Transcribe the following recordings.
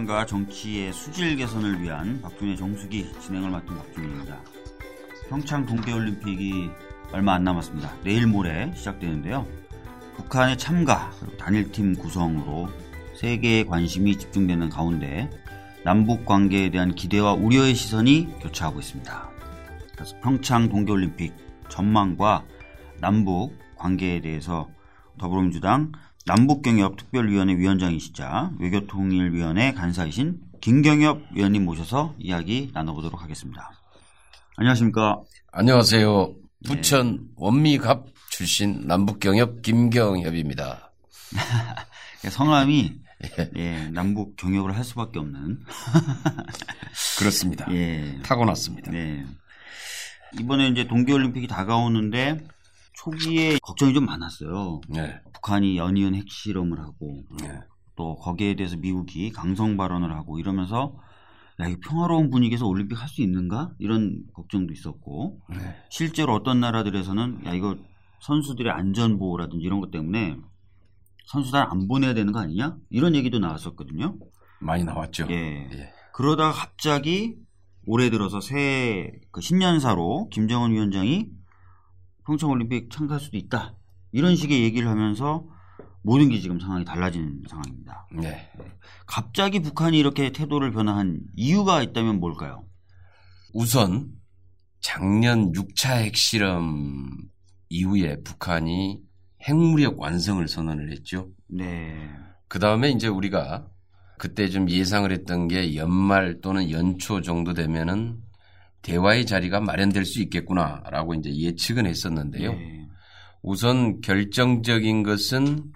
북한과 정치의 수질 개선을 위한 박준의 정수기 진행을 맡은 박준입니다. 평창 동계올림픽이 얼마 안 남았습니다. 내일 모레 시작되는데요. 북한의 참가, 그리고 단일팀 구성으로 세계의 관심이 집중되는 가운데 남북 관계에 대한 기대와 우려의 시선이 교차하고 있습니다. 그래서 평창 동계올림픽 전망과 남북 관계에 대해서 더불어민주당 남북경협 특별위원회 위원장이시자 외교통일위원회 간사이신 김경엽 위원님 모셔서 이야기 나눠보도록 하겠습니다. 안녕하십니까? 안녕하세요. 부천 원미갑 출신 남북경협 김경협입니다. 성함이 예, 남북 경협을 할 수밖에 없는 그렇습니다. 예, 타고났습니다. 네. 이번에 이제 동계올림픽이 다가오는데 초기에 걱정이 좀 많았어요. 네. 북한이 연이은 핵실험을 하고 네. 또 거기에 대해서 미국이 강성 발언을 하고 이러면서 야, 이 평화로운 분위기에서 올림픽 할 수 있는가? 이런 걱정도 있었고 네. 실제로 어떤 나라들에서는 야, 이거 선수들의 안전 보호라든지 이런 것 때문에 선수단 안 보내야 되는 거 아니냐? 이런 얘기도 나왔었거든요. 많이 나왔죠. 예. 예. 그러다가 갑자기 올해 들어서 새해 그 신년사로 김정은 위원장이 평창올림픽 참가할 수도 있다. 이런 식의 얘기를 하면서 모든 게 지금 상황이 달라진 상황입니다. 네. 갑자기 북한이 이렇게 태도를 변화한 이유가 있다면 뭘까요? 우선 작년 6차 핵실험 이후에 북한이 핵무력 완성을 선언을 했죠. 네. 그 다음에 이제 우리가 그때 좀 예상을 했던 게 연말 또는 연초 정도 되면은 대화의 자리가 마련될 수 있겠구나라고 이제 예측은 했었는데요. 네. 우선 결정적인 것은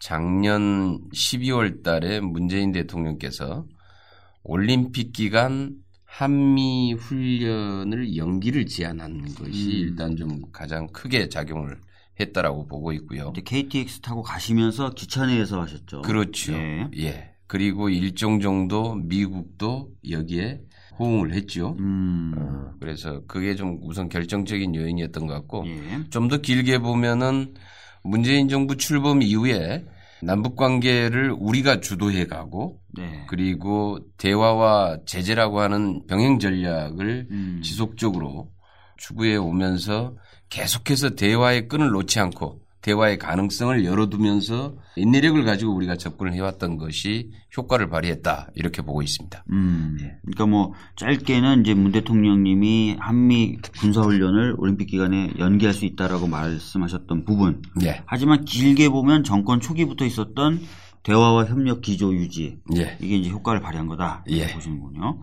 작년 12월 달에 문재인 대통령께서 올림픽 기간 한미 훈련을 연기를 제안한 것이 음. 일단 좀 가장 크게 작용을 했다라고 보고 있고요. KTX 타고 가시면서 기차 내에서 하셨죠. 그렇죠. 예. 예. 그리고 일정 정도 미국도 여기에 호응을 했죠. 음. 어, 그래서 그게 좀 우선 결정적인 요인이었던 것 같고 예. 좀더 길게 보면은 문재인 정부 출범 이후에 남북 관계를 우리가 주도해 가고 네. 그리고 대화와 제재라고 하는 병행 전략을 음. 지속적으로 추구해 오면서 계속해서 대화의 끈을 놓지 않고 대화의 가능성을 열어두면서 인내력을 가지고 우리가 접근을 해왔던 것이 효과를 발휘했다 이렇게 보고 있습니다. 음. 그러니까 뭐 짧게는 이제 문 대통령님이 한미 군사훈련을 올림픽 기간에 연기할 수 있다라고 말씀하셨던 부분. 예, 하지만 길게 보면 정권 초기부터 있었던 대화와 협력 기조 유지 예, 이게 이제 효과를 발휘한 거다 이렇게 예. 보시는군요.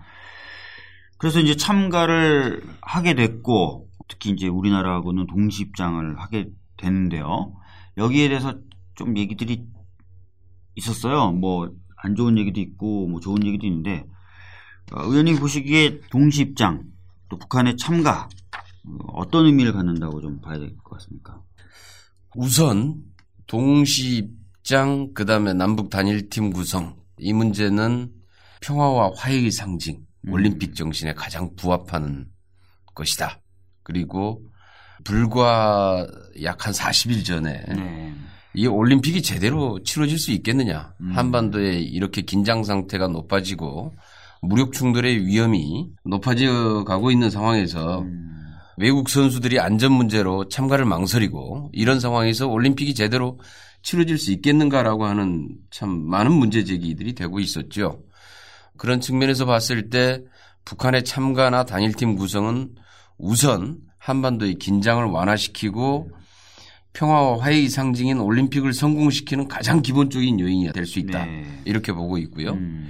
그래서 이제 참가를 하게 됐고 특히 이제 우리나라하고는 동시 입장을 하게 됐는데요. 여기에 대해서 좀 얘기들이 있었어요. 뭐 안 좋은 얘기도 있고 뭐 좋은 얘기도 있는데 어, 의원님 보시기에 동시 입장 또 북한의 참가 어, 어떤 의미를 갖는다고 좀 봐야 될 것 같습니까? 우선 동시 입장 그다음에 남북 단일팀 구성 이 문제는 평화와 화해의 상징 음. 올림픽 정신에 가장 부합하는 것이다. 그리고 불과 약 한 40일 전에 네. 이 올림픽이 제대로 치러질 수 있겠느냐. 음. 한반도에 이렇게 긴장 상태가 높아지고 무력 충돌의 위험이 높아져 가고 있는 상황에서 음. 외국 선수들이 안전 문제로 참가를 망설이고 이런 상황에서 올림픽이 제대로 치러질 수 있겠는가라고 하는 참 많은 문제 제기들이 되고 있었죠. 그런 측면에서 봤을 때 북한의 참가나 단일팀 구성은 우선 한반도의 긴장을 완화시키고 평화와 화해의 상징인 올림픽을 성공시키는 가장 기본적인 요인이 될 수 있다. 네. 이렇게 보고 있고요. 음.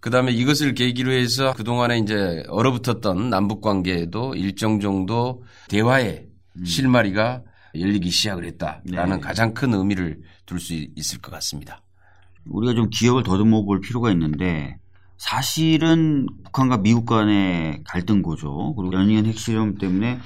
그 다음에 이것을 계기로 해서 그동안에 이제 얼어붙었던 남북 관계에도 일정 정도 대화의 실마리가 열리기 시작을 했다라는 네. 가장 큰 의미를 둘 수 있을 것 같습니다. 우리가 좀 기억을 더듬어 볼 필요가 있는데 사실은 북한과 미국 간의 갈등 고조 그리고 연이은 핵실험 때문에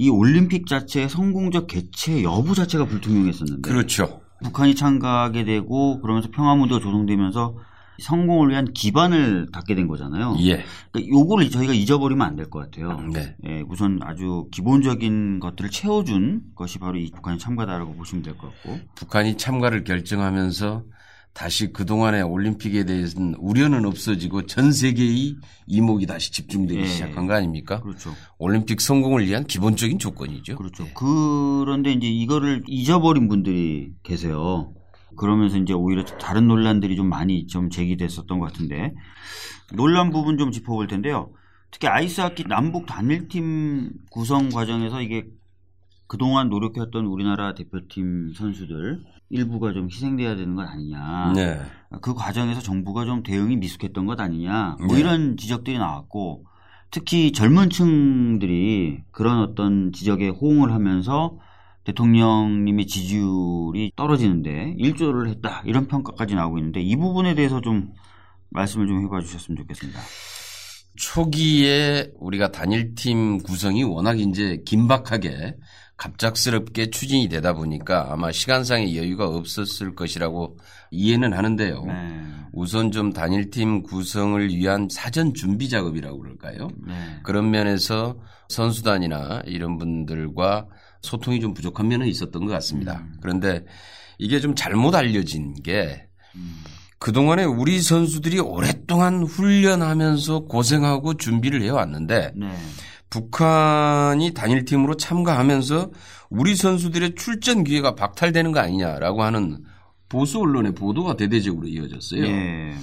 이 올림픽 자체의 성공적 개최 여부 자체가 불투명했었는데 그렇죠. 북한이 참가하게 되고 그러면서 평화 무드가 조성되면서 성공을 위한 기반을 닫게 된 거잖아요. 예. 그러니까 요거를 저희가 잊어버리면 안 될 것 같아요. 네. 예, 우선 아주 기본적인 것들을 채워준 것이 바로 이 북한의 참가다라고 보시면 될 것 같고. 북한이 참가를 결정하면서 다시 그동안의 올림픽에 대해서는 우려는 없어지고 전 세계의 이목이 다시 집중되기 예. 시작한 거 아닙니까? 그렇죠. 올림픽 성공을 위한 기본적인 조건이죠. 그렇죠. 그런데 이제 이거를 잊어버린 분들이 계세요. 그러면서 이제 오히려 다른 논란들이 좀 많이 좀 제기됐었던 것 같은데 논란 부분 좀 짚어볼 텐데요. 특히 아이스하키 남북 단일팀 구성 과정에서 이게 그동안 노력했던 우리나라 대표팀 선수들 일부가 좀 희생돼야 되는 것 아니냐. 네. 그 과정에서 정부가 좀 대응이 미숙했던 것 아니냐. 뭐 네. 이런 지적들이 나왔고 특히 젊은 층들이 그런 어떤 지적에 호응을 하면서 대통령님의 지지율이 떨어지는데 일조를 했다. 이런 평가까지 나오고 있는데 이 부분에 대해서 좀 말씀을 좀 해봐 주셨으면 좋겠습니다. 초기에 우리가 단일팀 구성이 워낙 이제 긴박하게 갑작스럽게 추진이 되다 보니까 아마 시간상의 여유가 없었을 것이라고 이해는 하는데요. 네. 우선 좀 단일팀 구성을 위한 사전 준비 작업이라고 그럴까요? 네. 그런 면에서 선수단이나 이런 분들과 소통이 좀 부족한 면은 있었던 것 같습니다. 그런데 이게 좀 잘못 알려진 게 음. 그동안에 우리 선수들이 오랫동안 훈련하면서 고생하고 준비를 해왔는데 네. 북한이 단일팀으로 참가하면서 우리 선수들의 출전 기회가 박탈되는 거 아니냐라고 하는 보수 언론의 보도가 대대적으로 이어졌어요. 예.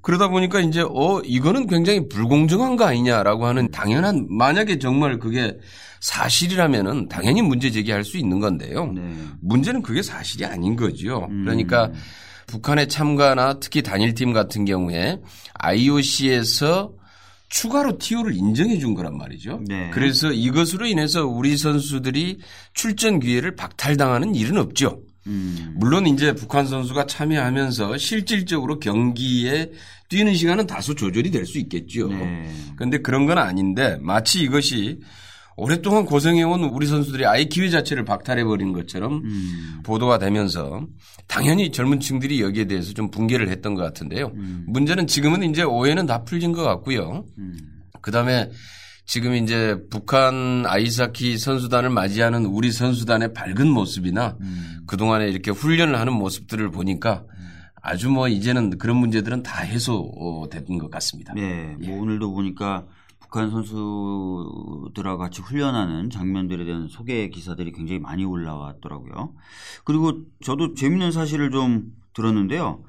그러다 보니까 이제 어 이거는 굉장히 불공정한 거 아니냐라고 하는 당연한 만약에 정말 그게 사실이라면은 당연히 문제 제기할 수 있는 건데요. 네. 문제는 그게 사실이 아닌 거죠. 음. 그러니까 북한의 참가나 특히 단일팀 같은 경우에 IOC에서 추가로 TO를 인정해 준 거란 말이죠. 네. 그래서 이것으로 인해서 우리 선수들이 출전 기회를 박탈당하는 일은 없죠. 음. 물론 이제 북한 선수가 참여하면서 실질적으로 경기에 뛰는 시간은 다소 조절이 될 수 있겠죠. 네. 그런데 그런 건 아닌데 마치 이것이 오랫동안 고생해온 우리 선수들이 아예 기회 자체를 박탈해 버린 것처럼 음. 보도가 되면서 당연히 젊은 층들이 여기에 대해서 좀 붕괴를 했던 것 같은데요. 음. 문제는 지금은 이제 오해는 다 풀린 것 같고요. 음. 그 다음에 지금 이제 북한 아이스하키 선수단을 맞이하는 우리 선수단의 밝은 모습이나 음. 그동안에 이렇게 훈련을 하는 모습들을 보니까 아주 뭐 이제는 그런 문제들은 다 해소된 것 같습니다. 네, 예. 뭐 오늘도 보니까 북한 선수들하고 같이 훈련하는 장면들에 대한 소개 기사들이 굉장히 많이 올라왔더라고요. 그리고 저도 재밌는 사실을 좀 들었는데요.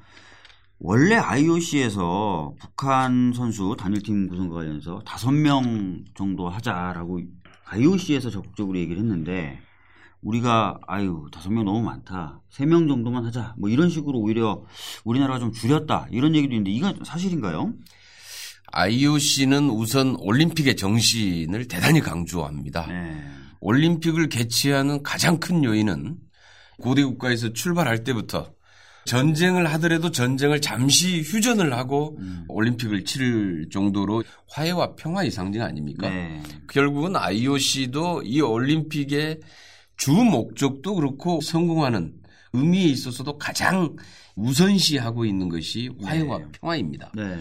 원래 IOC에서 북한 선수 단일팀 구성과 관련해서 다섯 명 정도 하자라고 IOC에서 적극적으로 얘기를 했는데 우리가 아유 다섯 명 너무 많다 세 명 정도만 하자 뭐 이런 식으로 오히려 우리나라가 좀 줄였다 이런 얘기도 있는데 이건 사실인가요? IOC는 우선 올림픽의 정신을 대단히 강조합니다. 네. 올림픽을 개최하는 가장 큰 요인은 고대 국가에서 출발할 때부터 전쟁을 하더라도 전쟁을 잠시 휴전을 하고 음. 올림픽을 치를 정도로 화해와 평화의 상징 아닙니까? 네. 결국은 IOC도 이 올림픽의 주 목적도 그렇고 성공하는 의미에 있어서도 가장 우선시하고 있는 것이 화해와 네. 평화입니다. 네.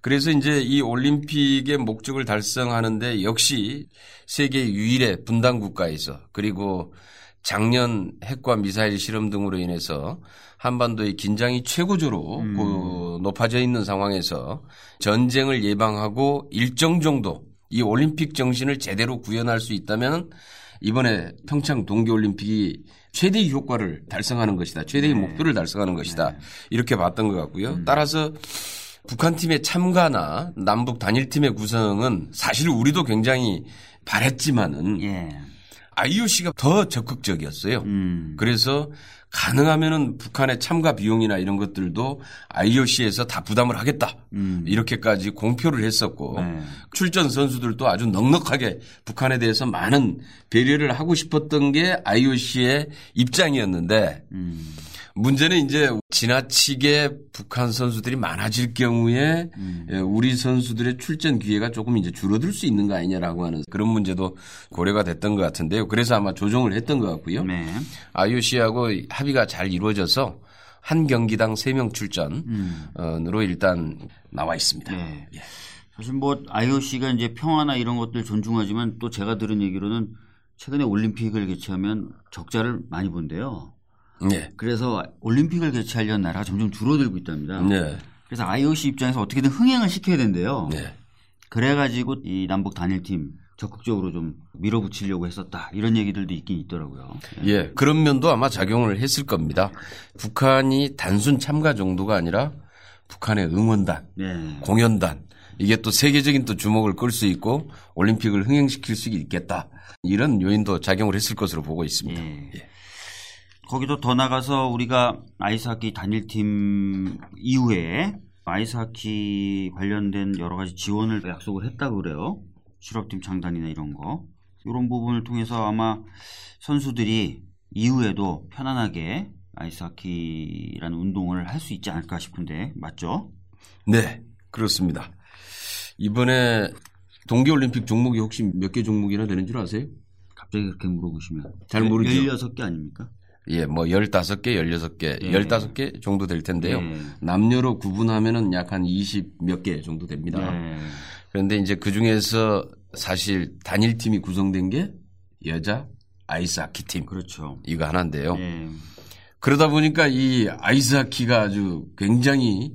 그래서 이제 이 올림픽의 목적을 달성하는데 역시 세계 유일의 분단 국가에서 그리고 작년 핵과 미사일 실험 등으로 인해서 한반도의 긴장이 최고조로 음. 그 높아져 있는 상황에서 전쟁을 예방하고 일정 정도 이 올림픽 정신을 제대로 구현할 수 있다면 이번에 평창 동계올림픽이 최대의 효과를 달성하는 것이다. 최대의 네. 목표를 달성하는 것이다. 네. 이렇게 봤던 것 같고요. 음. 따라서 북한 팀의 참가나 남북 단일 팀의 구성은 사실 우리도 굉장히 바랬지만은 예. IOC가 더 적극적이었어요. 음. 그래서 가능하면은 북한의 참가 비용이나 이런 것들도 IOC에서 다 부담을 하겠다. 음. 이렇게까지 공표를 했었고 네. 출전 선수들도 아주 넉넉하게 북한에 대해서 많은 배려를 하고 싶었던 게 IOC의 입장이었는데 음. 문제는 이제 지나치게 북한 선수들이 많아질 경우에 음. 예, 우리 선수들의 출전 기회가 조금 이제 줄어들 수 있는 거 아니냐라고 하는 그런 문제도 고려가 됐던 것 같은데요. 그래서 아마 조정을 했던 것 같고요. 네. IOC하고 합의가 잘 이루어져서 한 경기당 3명 출전으로 일단 나와 있습니다. 네. 예. 사실 뭐 IOC가 이제 평화나 이런 것들 존중하지만 또 제가 들은 얘기로는 최근에 올림픽을 개최하면 적자를 많이 본대요. 네. 그래서 올림픽을 개최하려는 나라가 점점 줄어들고 있답니다. 네. 그래서 IOC 입장에서 어떻게든 흥행을 시켜야 된대요. 네. 그래가지고 이 남북 단일팀 적극적으로 좀 밀어붙이려고 했었다. 이런 얘기들도 있긴 있더라고요. 예. 그런 면도 아마 작용을 했을 겁니다. 북한이 단순 참가 정도가 아니라 북한의 응원단, 네. 공연단 이게 또 세계적인 또 주목을 끌 수 있고 올림픽을 흥행시킬 수 있겠다. 이런 요인도 작용을 했을 것으로 보고 있습니다. 예. 예. 거기도 더 나가서 우리가 아이스하키 단일팀 이후에 아이스하키 관련된 여러 가지 지원을 약속을 했다고 그래요. 실업팀 창단이나 이런 거. 이런 부분을 통해서 아마 선수들이 이후에도 편안하게 아이스하키라는 운동을 할 수 있지 않을까 싶은데 맞죠? 네, 그렇습니다. 이번에 동계올림픽 종목이 혹시 몇 개 종목이나 되는 줄 아세요? 갑자기 그렇게 물어보시면 잘 모르죠. 16개 아닙니까? 예, 뭐 15개, 16개, 예. 15개 정도 될 텐데요. 예. 남녀로 구분하면은 약 한 20 몇 개 정도 됩니다. 네. 그런데 이제 그 중에서 사실 단일 팀이 구성된 게 여자 아이스 하키 팀. 그렇죠. 이거 하나인데요. 예. 그러다 보니까 이 아이스 하키가 아주 굉장히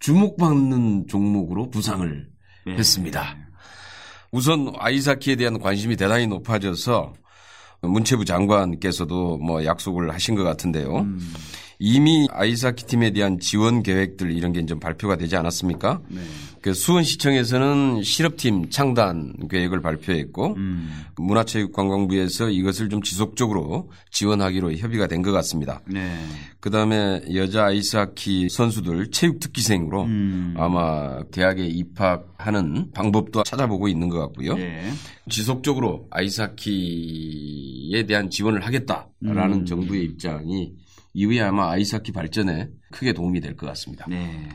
주목받는 종목으로 부상을 네. 했습니다. 우선 아이스 하키에 대한 관심이 대단히 높아져서 문체부 장관께서도 뭐 약속을 하신 것 같은데요. 음. 이미 아이스하키 팀에 대한 지원 계획들 이런 게 좀 발표가 되지 않았습니까? 네. 그 수원시청에서는 실업팀 창단 계획을 발표했고 음. 문화체육관광부에서 이것을 좀 지속적으로 지원하기로 협의가 된 것 같습니다. 네. 그다음에 여자 아이스하키 선수들 체육 특기생으로 음. 아마 대학에 입학하는 방법도 찾아보고 있는 것 같고요. 네. 지속적으로 아이스하키에 대한 지원을 하겠다라는 음. 정부의 입장이 이후에 아마 아이스하키 발전에 크게 도움이 될 것 같습니다. 네.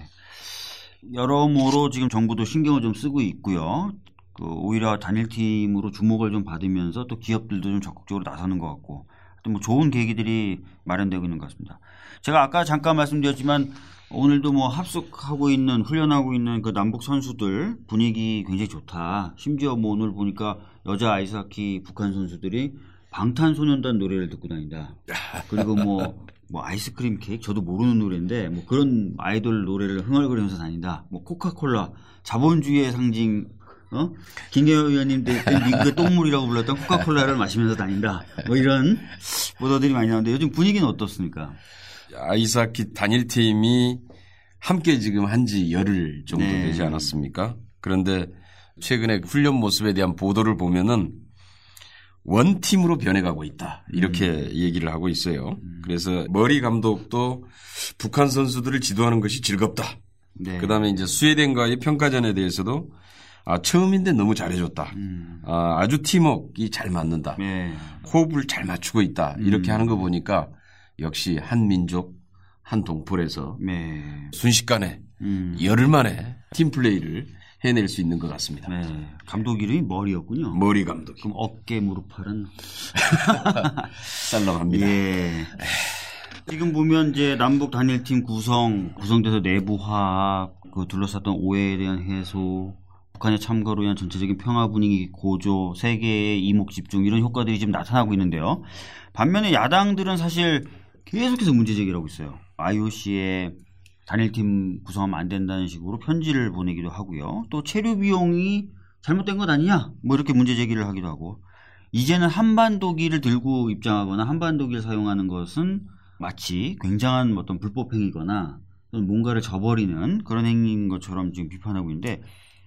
여러모로 지금 정부도 신경을 좀 쓰고 있고요. 그 오히려 단일팀으로 주목을 좀 받으면서 또 기업들도 좀 적극적으로 나서는 것 같고 또 뭐 좋은 계기들이 마련되고 있는 것 같습니다. 제가 아까 잠깐 말씀드렸지만 오늘도 뭐 합숙하고 있는 훈련하고 있는 그 남북 선수들 분위기 굉장히 좋다. 심지어 뭐 오늘 보니까 여자 아이스하키 북한 선수들이 방탄소년단 노래를 듣고 다닌다. 그리고 뭐, 뭐 아이스크림 케이크 저도 모르는 노래인데 뭐 그런 아이돌 노래를 흥얼거리면서 다닌다. 뭐 코카콜라 자본주의의 상징 어? 김경호 의원님 때 미국의 똥물이라고 불렀던 코카콜라를 마시면서 다닌다. 뭐 이런 보도들이 많이 나오는데 요즘 분위기는 어떻습니까? 아이스하키 단일 팀이 함께 지금 한 지 열흘 정도 네. 되지 않았습니까? 그런데 최근에 훈련 모습에 대한 보도를 보면은 원팀으로 변해가고 있다. 이렇게 음. 얘기를 하고 있어요. 그래서 머리 감독도 북한 선수들을 지도하는 것이 즐겁다. 네. 그 다음에 이제 스웨덴과의 평가전에 대해서도 아, 처음인데 너무 잘해줬다. 음. 아, 아주 팀워크가 잘 맞는다. 네. 호흡을 잘 맞추고 있다. 이렇게 음. 하는 거 보니까 역시 한 민족, 한 동폴에서 네. 순식간에 음. 열흘 만에 팀 플레이를 해낼 수 있는 것 같습니다. 네. 감독 이름이 머리였군요. 머리 감독이 그럼 어깨 무릎팔은 썰렁합니다. 예. 지금 보면 이제 남북 단일팀 구성 구성돼서 내부 화합, 그 둘러쌌던 오해에 대한 해소, 북한의 참가로 인한 전체적인 평화 분위기 고조, 세계의 이목 집중 이런 효과들이 지금 나타나고 있는데요. 반면에 야당들은 사실 계속해서 문제 제기를 하고 있어요. IOC에 단일팀 구성하면 안 된다는 식으로 편지를 보내기도 하고요. 또 체류 비용이 잘못된 것 아니냐? 뭐 이렇게 문제 제기를 하기도 하고 이제는 한반도기를 들고 입장하거나 한반도기를 사용하는 것은 마치 굉장한 어떤 불법 행위거나 뭔가를 저버리는 그런 행위인 것처럼 지금 비판하고 있는데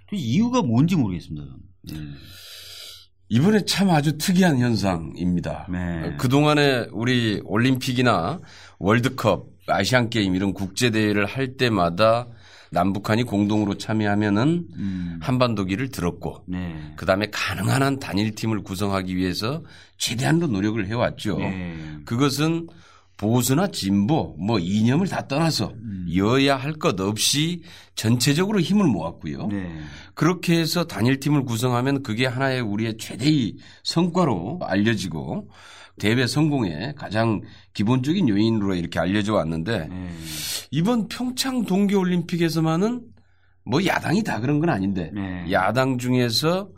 그 이유가 뭔지 모르겠습니다. 저는. 네. 이번에 참 아주 특이한 현상입니다. 네. 그동안에 우리 올림픽이나 월드컵, 아시안 게임 이런 국제 대회를 할 때마다 남북한이 공동으로 참여하면은 음. 한반도기를 들었고 네. 그다음에 가능한 한 단일 팀을 구성하기 위해서 최대한도 노력을 해왔죠. 네. 그것은 보수나 진보 뭐 이념을 다 떠나서 여야 할 것 없이 전체적으로 힘을 모았고요. 네. 그렇게 해서 단일 팀을 구성하면 그게 하나의 우리의 최대의 성과로 알려지고 대회 성공의 가장 기본적인 요인으로 이렇게 알려져 왔는데 네. 이번 평창 동계올림픽에서만은 뭐 야당이 다 그런 건 아닌데 네. 야당 중에서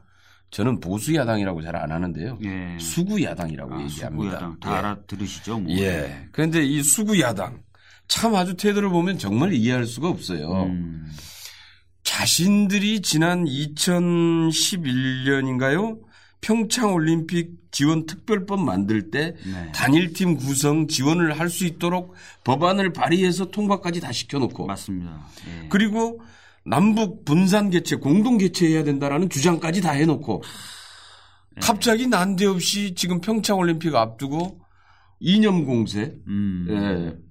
저는 보수 야당이라고 잘 안 하는데요. 예. 수구 야당이라고 아, 얘기합니다. 수구 야당 다 예. 알아들으시죠? 뭐. 예. 그런데 이 수구 야당 참 아주 태도를 보면 정말 이해할 수가 없어요. 음. 자신들이 지난 2011년인가요? 평창 올림픽 지원 특별법 만들 때 네. 단일팀 구성 지원을 할 수 있도록 법안을 발의해서 통과까지 다 시켜놓고 맞습니다. 예. 그리고 남북 분산 개최 공동 개최해야 된다라는 주장까지 다 해놓고 네. 갑자기 난데없이 지금 평창 올림픽 앞두고 이념 공세를 음.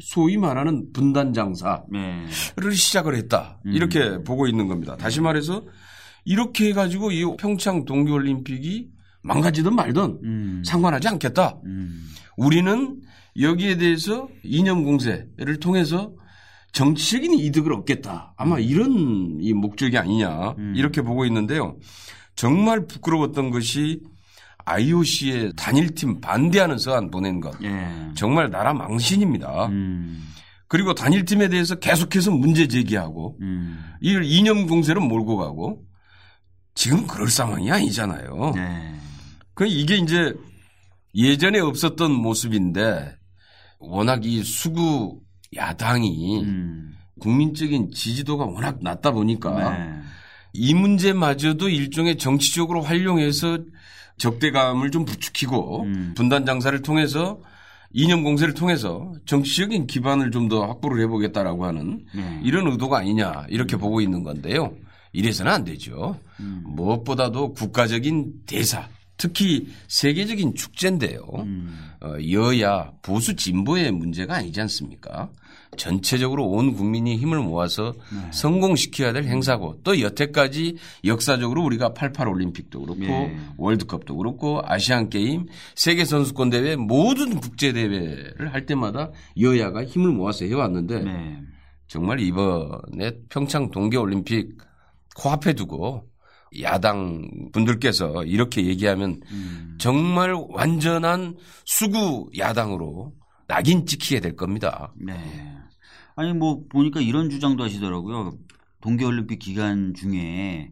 소위 말하는 분단 장사를 네. 시작을 했다 음. 이렇게 보고 있는 겁니다. 다시 말해서 이렇게 해가지고 이 평창 동계올림픽이 망가지든 말든 음. 상관하지 않겠다. 음. 우리는 여기에 대해서 이념 공세를 통해서 정치적인 이득을 얻겠다. 아마 이런 이 목적이 아니냐 음. 이렇게 보고 있는데요. 정말 부끄러웠던 것이 IOC의 단일팀 반대하는 서한 보낸 것. 예. 정말 나라 망신입니다. 음. 그리고 단일팀에 대해서 계속해서 문제 제기하고 음. 이를 이념 공세로 몰고 가고 지금 그럴 상황이 아니잖아요. 네. 그 이게 이제 예전에 없었던 모습인데 워낙 이 수구 야당이 음. 국민적인 지지도가 워낙 낮다 보니까 네. 이 문제마저도 일종의 정치적으로 활용해서 적대감을 좀 부추기고 음. 분단 장사를 통해서 이념 공세를 통해서 정치적인 기반을 좀 더 확보를 해보겠다라고 하는 네. 이런 의도가 아니냐 이렇게 보고 있는 건데요. 이래서는 안 되죠. 음. 무엇보다도 국가적인 대사, 특히 세계적인 축제인데요. 음. 어, 여야 보수 진보의 문제가 아니지 않습니까? 전체적으로 온 국민이 힘을 모아서 네. 성공시켜야 될 행사고 또 여태까지 역사적으로 우리가 88 올림픽도 그렇고 예. 월드컵도 그렇고 아시안 게임, 세계 선수권 대회 모든 국제 대회를 할 때마다 여야가 힘을 모아서 해왔는데 네. 정말 이번에 평창 동계 올림픽 코앞에 두고 야당 분들께서 이렇게 얘기하면 음. 정말 완전한 수구 야당으로 낙인 찍히게 될 겁니다. 네. 아니 뭐 보니까 이런 주장도 하시더라고요. 동계올림픽 기간 중에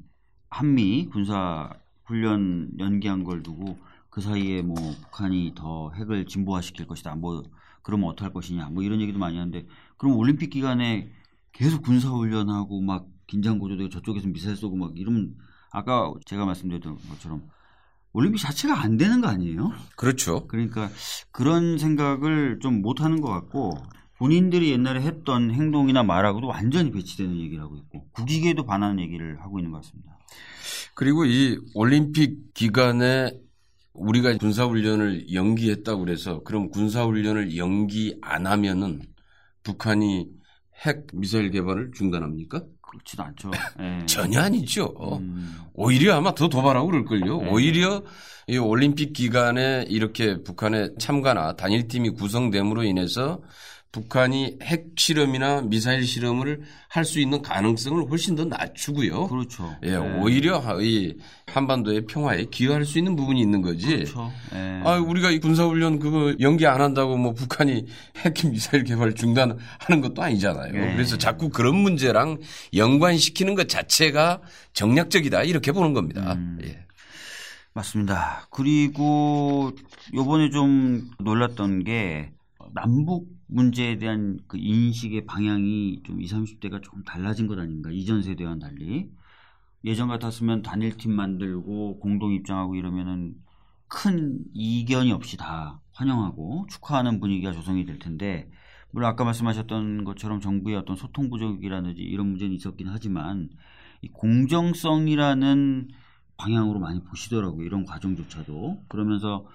한미 군사 훈련 연기한 걸 두고 그 사이에 뭐 북한이 더 핵을 진보화시킬 것이다. 뭐 그러면 어떡할 것이냐. 뭐 이런 얘기도 많이 하는데 그럼 올림픽 기간에 계속 군사 훈련하고 막 긴장 고조되고 저쪽에서 미사일 쏘고 막 이러면 아까 제가 말씀드렸던 것처럼 올림픽 자체가 안 되는 거 아니에요? 그렇죠. 그러니까 그런 생각을 좀 못하는 것 같고 본인들이 옛날에 했던 행동이나 말하고도 완전히 배치되는 얘기를 하고 있고 국익에도 반하는 얘기를 하고 있는 것 같습니다. 그리고 이 올림픽 기간에 우리가 군사훈련을 연기했다고 그래서 그럼 군사훈련을 연기 안 하면은 북한이 핵 미사일 개발을 중단합니까? 그렇지도 않죠. 예. 전혀 아니죠. 음, 오히려 아마 더 도발하고 그럴걸요. 네. 오히려 이 올림픽 기간에 이렇게 북한의 참가나 단일팀이 구성됨으로 인해서 북한이 핵 실험이나 미사일 실험을 할 수 있는 가능성을 훨씬 더 낮추고요. 그렇죠. 예, 예. 오히려 이 한반도의 평화에 기여할 수 있는 부분이 있는 거지. 그렇죠. 예. 아, 우리가 이 군사훈련 그거 연기 안 한다고 뭐 북한이 핵 미사일 개발 중단하는 것도 아니잖아요. 네. 그래서 자꾸 그런 문제랑 연관시키는 것 자체가 정략적이다 이렇게 보는 겁니다. 음. 예. 맞습니다. 그리고 요번에 좀 놀랐던 게 남북 문제에 대한 그 인식의 방향이 좀 20, 30대가 조금 달라진 것 아닌가. 이전 세대와는 달리. 예전 같았으면 단일팀 만들고 공동 입장하고 이러면은 큰 이견이 없이 다 환영하고 축하하는 분위기가 조성이 될 텐데 물론 아까 말씀하셨던 것처럼 정부의 어떤 소통 부족이라든지 이런 문제는 있었긴 하지만 이 공정성이라는 방향으로 많이 보시더라고요. 이런 과정조차도. 그러면서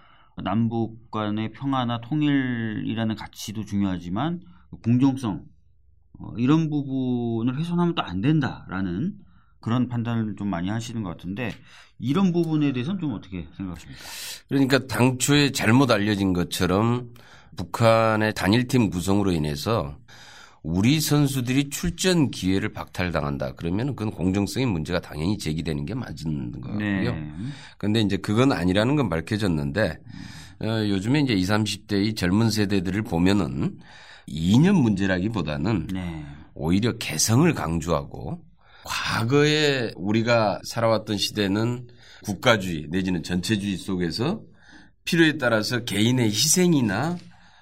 남북 간의 평화나 통일이라는 가치도 중요하지만 공정성 어, 이런 부분을 훼손하면 또 안 된다라는 그런 판단을 좀 많이 하시는 것 같은데 이런 부분에 대해서는 좀 어떻게 생각하십니까? 그러니까 당초에 잘못 알려진 것처럼 북한의 단일팀 구성으로 인해서 우리 선수들이 출전 기회를 박탈당한다. 그러면 그건 공정성의 문제가 당연히 제기되는 게 맞는 거고요. 네. 그런데 이제 그건 아니라는 건 밝혀졌는데 어, 요즘에 이제 20, 30대 이 젊은 세대들을 보면은 이념 문제라기보다는 네. 오히려 개성을 강조하고 과거에 우리가 살아왔던 시대는 국가주의 내지는 전체주의 속에서 필요에 따라서 개인의 희생이나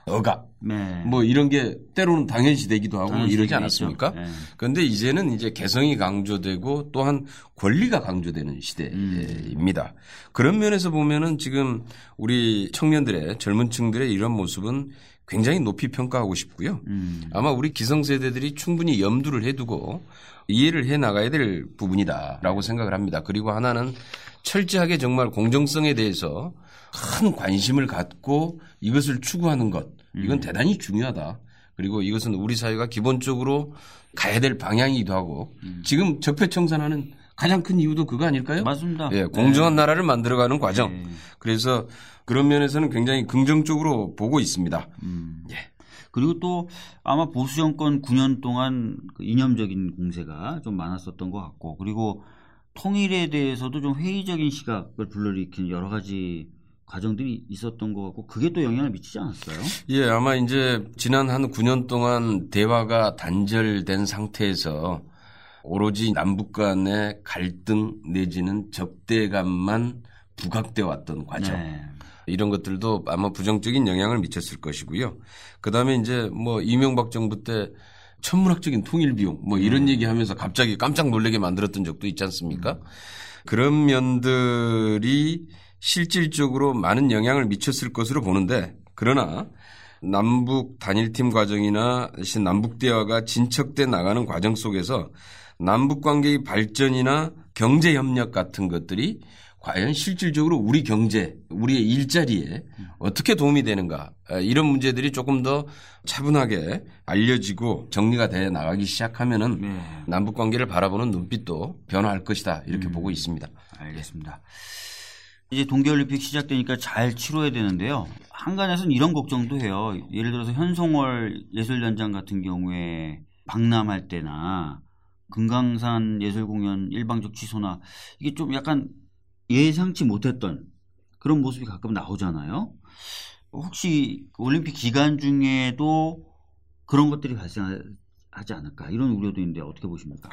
억압 네. 뭐 이런 게 때로는 당연시 되기도 하고 당연시 이러지. 않았습니까? 네. 그런데 이제는 이제 개성이 강조되고 또한 권리가 강조되는 시대입니다. 그런 면에서 보면은 지금 우리 청년들의 젊은 층들의 이런 모습은 굉장히 높이 평가하고 싶고요. 음. 아마 우리 기성세대들이 충분히 염두를 해두고 이해를 해 나가야 될 부분이다라고 생각을 합니다. 그리고 하나는 철저하게 정말 공정성에 대해서 큰 관심을 갖고 이것을 추구하는 것 이건 대단히 중요하다. 그리고 이것은 우리 사회가 기본적으로 가야 될 방향이기도 하고 지금 적폐청산하는 가장 큰 이유도 그거 아닐까요? 맞습니다. 예, 공정한 나라를 만들어가는 과정. 네. 그래서 그런 면에서는 굉장히 긍정적으로 보고 있습니다. 음. 예. 그리고 또 아마 보수 정권 9년 동안 그 이념적인 공세가 좀 많았었던 것 같고 그리고 통일에 대해서도 좀 회의적인 시각을 불러일으키는 여러 가지 과정들이 있었던 것 같고 그게 또 영향을 미치지 않았어요? 예, 아마 이제 지난 한 9년 동안 대화가 단절된 상태에서 오로지 남북 간의 갈등 내지는 적대감만 부각돼 왔던 과정. 네. 이런 것들도 아마 부정적인 영향을 미쳤을 것이고요. 그 다음에 이제 뭐 이명박 정부 때 천문학적인 통일 비용 뭐 이런 얘기 하면서 갑자기 깜짝 놀라게 만들었던 적도 있지 않습니까? 그런 면들이 실질적으로 많은 영향을 미쳤을 것으로 보는데 그러나 남북 단일팀 과정이나 신 남북 대화가 진척돼 나가는 과정 속에서 남북 관계의 발전이나 경제 협력 같은 것들이 과연 실질적으로 우리 경제, 우리의 일자리에 어떻게 도움이 되는가 아, 이런 문제들이 조금 더 차분하게 알려지고 정리가 돼 나가기 시작하면은 네. 남북 관계를 바라보는 눈빛도 변화할 것이다 이렇게 보고 있습니다. 알겠습니다. 이제 동계올림픽 시작되니까 잘 치러야 되는데요. 한간에서는 이런 걱정도 해요. 예를 들어서 현송월 예술연장 같은 경우에 방남할 때나 금강산 예술공연 일방적 취소나 이게 좀 약간 예상치 못했던 그런 모습이 가끔 나오잖아요. 혹시 그 올림픽 기간 중에도 그런 것들이 발생하지 않을까 이런 우려도 있는데 어떻게 보십니까?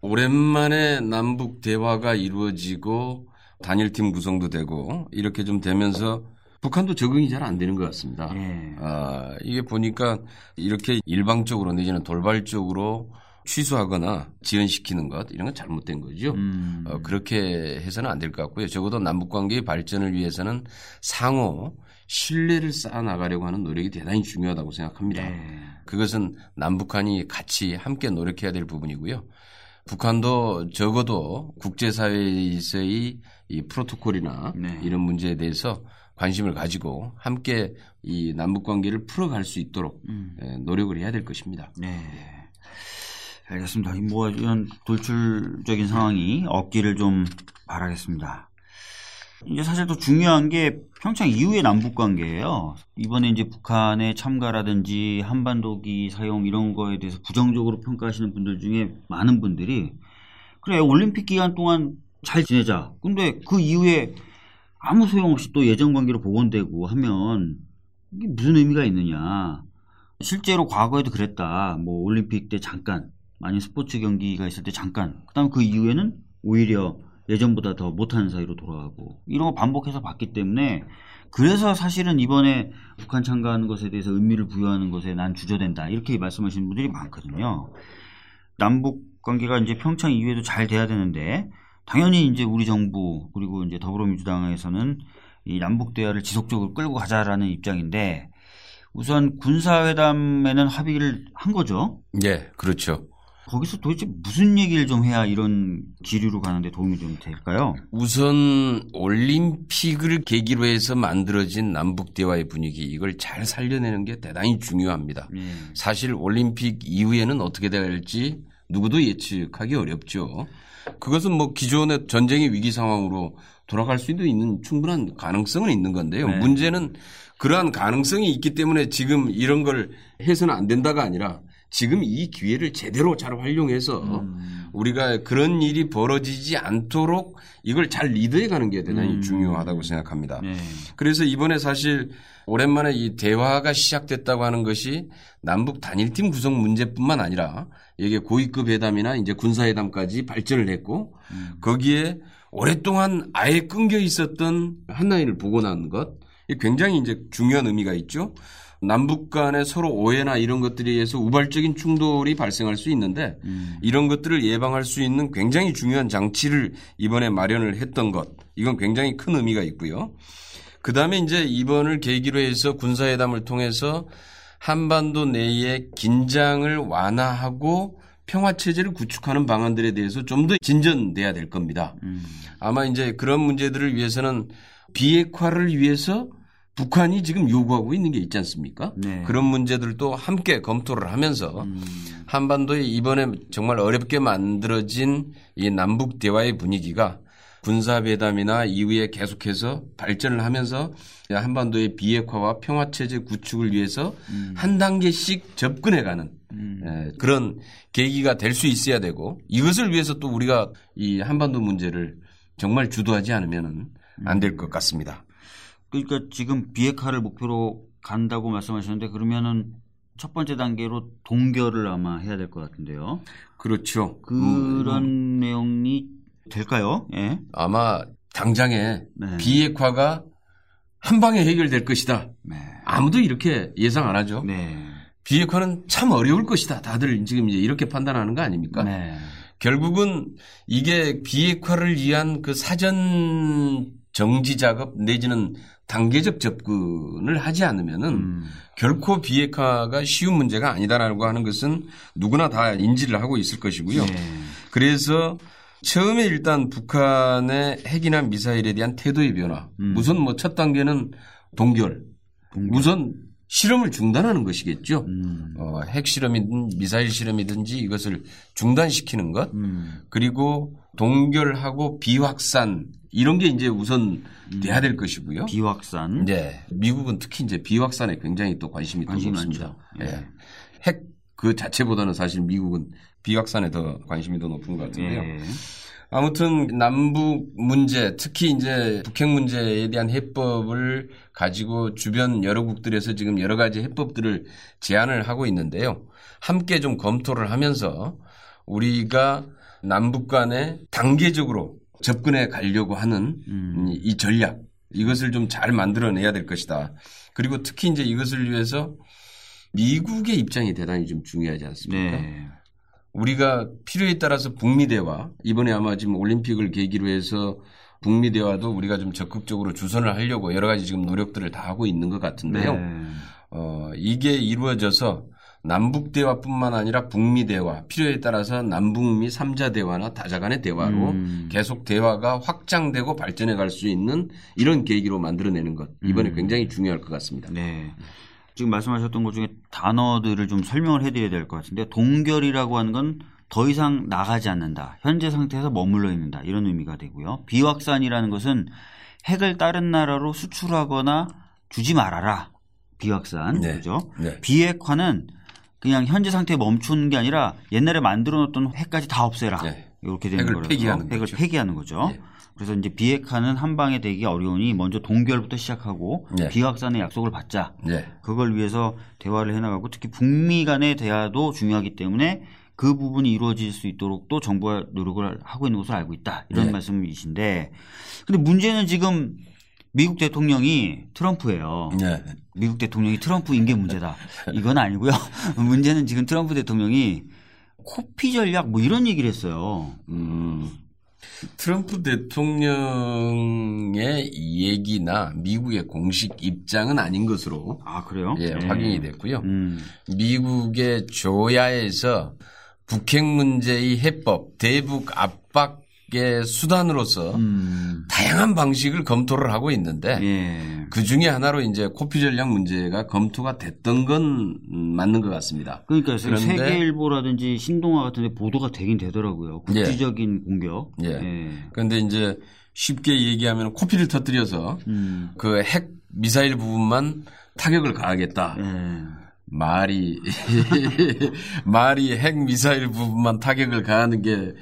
오랜만에 남북 대화가 이루어지고 단일팀 구성도 되고 이렇게 좀 되면서 북한도 적응이 잘 안 되는 것 같습니다. 예. 아, 이게 보니까 이렇게 일방적으로 내지는 돌발적으로 취소하거나 지연시키는 것 이런 건 잘못된 거죠. 음. 어, 그렇게 해서는 안 될 것 같고요. 적어도 남북 관계의 발전을 위해서는 상호 신뢰를 쌓아 나가려고 하는 노력이 대단히 중요하다고 생각합니다. 네. 그것은 남북한이 같이 함께 노력해야 될 부분이고요. 북한도 적어도 국제사회에서의 이 프로토콜이나 네. 이런 문제에 대해서 관심을 가지고 함께 이 남북 관계를 풀어갈 수 있도록 음. 예, 노력을 해야 될 것입니다. 네. 알겠습니다. 이뭐 이런 돌출적인 상황이 없기를 좀 바라겠습니다. 이제 사실 또 중요한 게 평창 이후의 남북 관계예요. 이번에 이제 북한의 참가라든지 한반도기 사용 이런 거에 대해서 부정적으로 평가하시는 분들 중에 많은 분들이 그래 올림픽 기간 동안 잘 지내자. 근데 그 이후에 아무 소용없이 또 예전 관계로 복원되고 하면 이게 무슨 의미가 있느냐. 실제로 과거에도 그랬다. 뭐 올림픽 때 잠깐, 아니면 스포츠 경기가 있을 때 잠깐. 그다음 그 이후에는 오히려 예전보다 더 못하는 사이로 돌아가고 이런 거 반복해서 봤기 때문에 그래서 사실은 이번에 북한 참가하는 것에 대해서 의미를 부여하는 것에 난 주저된다 이렇게 말씀하시는 분들이 많거든요. 남북 관계가 이제 평창 이후에도 잘 돼야 되는데 당연히 이제 우리 정부 그리고 이제 더불어민주당에서는 이 남북 대화를 지속적으로 끌고 가자라는 입장인데 우선 군사회담에는 합의를 한 거죠. 예, 그렇죠. 거기서 도대체 무슨 얘기를 좀 해야 이런 기류로 가는데 도움이 좀 될까요? 우선 올림픽을 계기로 해서 만들어진 남북 대화의 분위기 이걸 잘 살려내는 게 대단히 중요합니다. 예. 사실 올림픽 이후에는 어떻게 될지 누구도 예측하기 어렵죠. 그것은 뭐 기존의 전쟁의 위기 상황으로 돌아갈 수도 있는 충분한 가능성은 있는 건데요. 네. 문제는 그러한 가능성이 있기 때문에 지금 이런 걸 해서는 안 된다가 아니라 지금 이 기회를 제대로 잘 활용해서 음. 우리가 그런 일이 벌어지지 않도록 이걸 잘 리드해 가는 게 대단히 음. 중요하다고 생각합니다. 네. 그래서 이번에 사실 오랜만에 이 대화가 시작됐다고 하는 것이 남북 단일팀 구성 문제뿐만 아니라 이게 고위급 회담이나 이제 군사회담까지 발전을 했고 음. 거기에 오랫동안 아예 끊겨 있었던 한라인을 복원하는 것 굉장히 이제 중요한 의미가 있죠. 남북 간에 서로 오해나 이런 것들에 의해서 우발적인 충돌이 발생할 수 있는데 음. 이런 것들을 예방할 수 있는 굉장히 중요한 장치를 이번에 마련을 했던 것 이건 굉장히 큰 의미가 있고요. 그 다음에 이제 이번을 계기로 해서 군사회담을 통해서 한반도 내의 긴장을 완화하고 평화 체제를 구축하는 방안들에 대해서 좀 더 진전돼야 될 겁니다. 음. 아마 이제 그런 문제들을 위해서는 비핵화를 위해서 북한이 지금 요구하고 있는 게 있지 않습니까? 네. 그런 문제들도 함께 검토를 하면서 음. 한반도에 이번에 정말 어렵게 만들어진 이 남북 대화의 분위기가 군사회담이나 이후에 계속해서 발전을 하면서 한반도의 비핵화와 평화체제 구축을 위해서 한 단계씩 접근해가는 음. 예, 그런 계기가 될 수 있어야 되고 이것을 위해서 또 우리가 이 한반도 문제를 정말 주도하지 않으면 안 될 것 같습니다. 그러니까 지금 비핵화를 목표로 간다고 말씀하셨는데 그러면은 첫 번째 단계로 동결을 아마 해야 될 것 같은데요. 그렇죠. 그런 음, 내용이 될까요? 예. 아마 당장에 네. 비핵화가 한 방에 해결될 것이다. 네. 아무도 이렇게 예상 안 하죠. 네. 비핵화는 참 어려울 것이다. 다들 지금 이제 이렇게 판단하는 거 아닙니까? 네. 결국은 이게 비핵화를 위한 그 사전 정지 작업 내지는 단계적 접근을 하지 않으면은 음. 결코 비핵화가 쉬운 문제가 아니다라고 하는 것은 누구나 다 인지를 하고 있을 것이고요. 네. 그래서 처음에 일단 북한의 핵이나 미사일에 대한 태도의 변화. 음. 우선 뭐 첫 단계는 동결. 동결. 우선 실험을 중단하는 것이겠죠. 음. 어, 핵 실험이든 미사일 실험이든지 이것을 중단시키는 것. 음. 그리고 동결하고 비확산 이런 게 이제 우선 음. 돼야 될 것이고요. 비확산. 네. 미국은 특히 이제 비확산에 굉장히 또 관심이 높습니다. 예. 핵그 자체보다는 사실 미국은 비확산에 더 관심이 더 높은 것 같은데요. 예. 아무튼 남북 문제, 특히 이제 북핵 문제에 대한 해법을 가지고 주변 여러 국들에서 지금 여러 가지 해법들을 제안을 하고 있는데요. 함께 좀 검토를 하면서 우리가 남북 간에 단계적으로 접근해 가려고 하는 음. 이- 이 전략 이것을 좀 잘 만들어내야 될 것이다. 그리고 특히 이제 이것을 위해서 미국의 입장이 대단히 좀 중요하지 않습니까? 네. 우리가 필요에 따라서 북미 대화 이번에 아마 지금 올림픽을 계기로 해서 북미 대화도 우리가 좀 적극적으로 주선을 하려고 여러 가지 지금 노력들을 다 하고 있는 것 같은데요. 네. 어, 이게 이루어져서 남북 대화뿐만 아니라 북미 대화 필요에 따라서 남북미 3자 대화나 다자 간의 대화로 음. 계속 대화가 확장되고 발전해 갈 수 있는 이런 계기로 만들어내는 것 이번에 음. 굉장히 중요할 것 같습니다. 네. 지금 말씀하셨던 것 중에 단어들을 좀 설명을 해드려야 될 것 같은데 동결이라고 하는 건 더 이상 나가지 않는다. 현재 상태에서 머물러 있는다. 이런 의미가 되고요. 비확산이라는 것은 핵을 다른 나라로 수출하거나 주지 말아라. 비확산. 네. 그죠? 네. 비핵화는 그냥 현재 상태에 멈추는 게 아니라 옛날에 만들어 놓던 핵까지 다 없애라. 네. 이렇게 되는 핵을 거라서 폐기하는 핵을 거죠. 폐기하는 거죠. 네. 그래서 이제 비핵화는 한 방에 되기 어려우니 먼저 동결부터 시작하고 네. 비확산의 약속을 받자. 네. 그걸 위해서 대화를 해나가고 특히 북미 간의 대화도 중요하기 때문에 그 부분이 이루어질 수 있도록 또 정부가 노력을 하고 있는 것으로 알고 있다. 이런 네. 말씀이신데 근데 문제는 지금 미국 대통령이 트럼프예요. 네. 미국 대통령이 트럼프인 게 문제다. 이건 아니고요. 문제는 지금 트럼프 대통령이 코피 전략 뭐 이런 얘기를 했어요. 음, 트럼프 대통령의 얘기나 미국의 공식 입장은 아닌 것으로 아 그래요? 예, 네. 확인이 됐고요. 음. 미국의 조야에서 북핵 문제의 해법, 대북 압박의 수단으로서 음. 다양한 방식을 검토를 하고 있는데 예. 그 중에 하나로 이제 코피 전략 문제가 검토가 됐던 건 음, 맞는 것 같습니다. 그러니까 세계일보라든지 신동아 같은 데 보도가 되긴 되더라고요. 예. 국지적인 공격. 예. 그런데 이제 쉽게 얘기하면 코피를 터뜨려서 음. 그핵 미사일 부분만 타격을 가하겠다. 예. 말이 말이 핵 미사일 부분만 타격을 가하는 게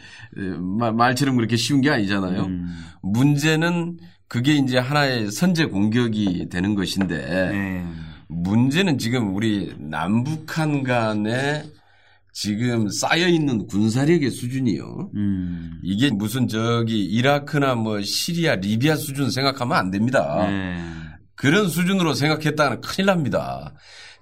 말처럼 그렇게 쉬운 게 아니잖아요. 음. 문제는 그게 이제 하나의 선제 공격이 되는 것인데 네. 문제는 지금 우리 남북한 간에 지금 쌓여 있는 군사력의 수준이요. 음. 이게 무슨 저기 이라크나 뭐 시리아, 리비아 수준 생각하면 안 됩니다. 네. 그런 수준으로 생각했다는 큰일 납니다.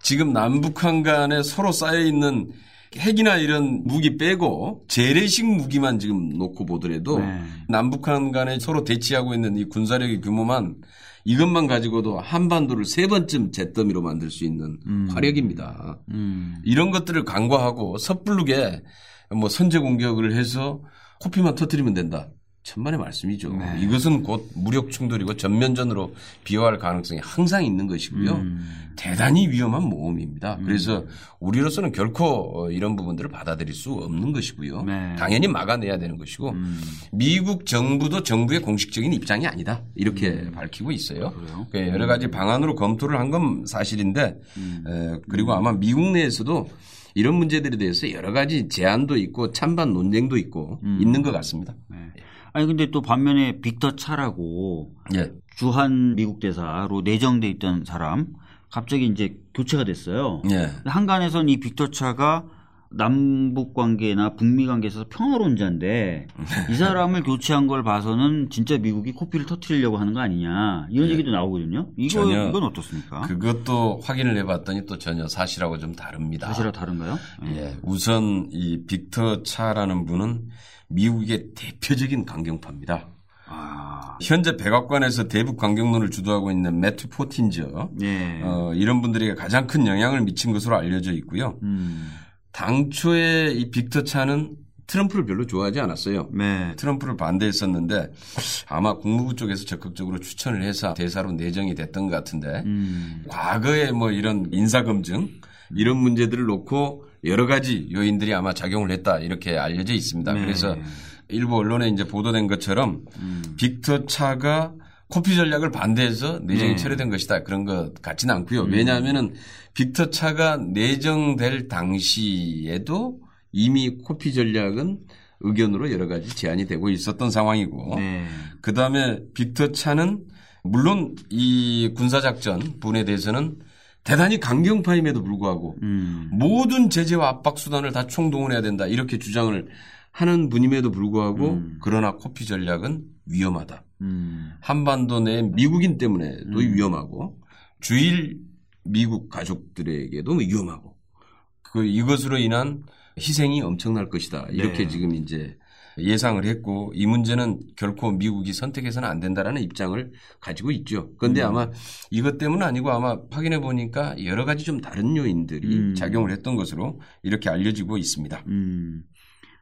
지금 남북한 간에 서로 쌓여 있는 핵이나 이런 무기 빼고 재래식 무기만 지금 놓고 보더라도 네. 남북한 간에 서로 대치하고 있는 이 군사력의 규모만 이것만 가지고도 한반도를 세 번쯤 잿더미로 만들 수 있는 음. 화력입니다. 음. 이런 것들을 간과하고 섣불르게 뭐 선제 공격을 해서 코피만 터트리면 된다. 천만의 말씀이죠. 네. 이것은 곧 무력 충돌이고 전면전으로 비화할 가능성이 항상 있는 것이고요. 음. 대단히 위험한 모험입니다. 음. 그래서 우리로서는 결코 이런 부분들을 받아들일 수 없는 것이고요. 네. 당연히 막아내야 되는 것이고 음. 미국 정부도 정부의 공식적인 입장이 아니다. 이렇게 음. 밝히고 있어요. 그러니까 여러 가지 방안으로 검토를 한 건 사실인데 음. 에, 그리고 아마 미국 내에서도 이런 문제들에 대해서 여러 가지 제안도 있고 찬반 논쟁도 있고 음. 있는 것 같습니다. 네. 아니 근데 또 반면에 빅터 차라고 예. 주한 미국 대사로 내정돼 있던 사람 갑자기 이제 교체가 됐어요. 예. 한간에선 이 빅터 차가 남북 관계나 북미 관계에서 평화로운 자인데 이 사람을 교체한 걸 봐서는 진짜 미국이 코피를 터트리려고 하는 거 아니냐 이런 예. 얘기도 나오거든요. 이거 이건 어떻습니까? 그것도 확인을 해봤더니 또 전혀 사실하고 좀 다릅니다. 사실하고 다른가요? 예. 우선 이 빅터 차라는 분은 미국의 대표적인 강경파입니다. 아. 현재 백악관에서 대북 강경론을 주도하고 있는 매튜 포틴저 네. 어, 이런 분들에게 가장 큰 영향을 미친 것으로 알려져 있고요. 음. 당초에 이 빅터 차는 트럼프를 별로 좋아하지 않았어요. 네. 트럼프를 반대했었는데 아마 국무부 쪽에서 적극적으로 추천을 해서 대사로 내정이 됐던 것 같은데 음. 과거에 뭐 이런 인사검증 이런 문제들을 놓고 여러 가지 요인들이 아마 작용을 했다 이렇게 알려져 있습니다. 네. 그래서 일부 언론에 이제 보도된 것처럼 음. 빅터 차가 코피 전략을 반대해서 내정이 네. 철회된 것이다. 그런 것 같지는 않고요. 음. 왜냐하면은 빅터 차가 내정될 당시에도 이미 코피 전략은 의견으로 여러 가지 제안이 되고 있었던 상황이고 네. 그다음에 빅터 차는 물론 이 군사작전 분에 대해서는 대단히 강경파임에도 불구하고 음. 모든 제재와 압박 수단을 다 총동원해야 된다 이렇게 주장을 하는 분임에도 불구하고 음. 그러나 코피 전략은 위험하다. 음. 한반도 내 미국인 때문에도 음. 위험하고 주일 미국 가족들에게도 위험하고 그 이것으로 인한 희생이 엄청날 것이다. 이렇게 네. 지금 이제 예상을 했고 이 문제는 결코 미국이 선택해서는 안 된다라는 입장을 가지고 있죠. 그런데 음. 아마 이것 때문은 아니고 아마 확인해 보니까 여러 가지 좀 다른 요인들이 음. 작용을 했던 것으로 이렇게 알려지고 있습니다. 음.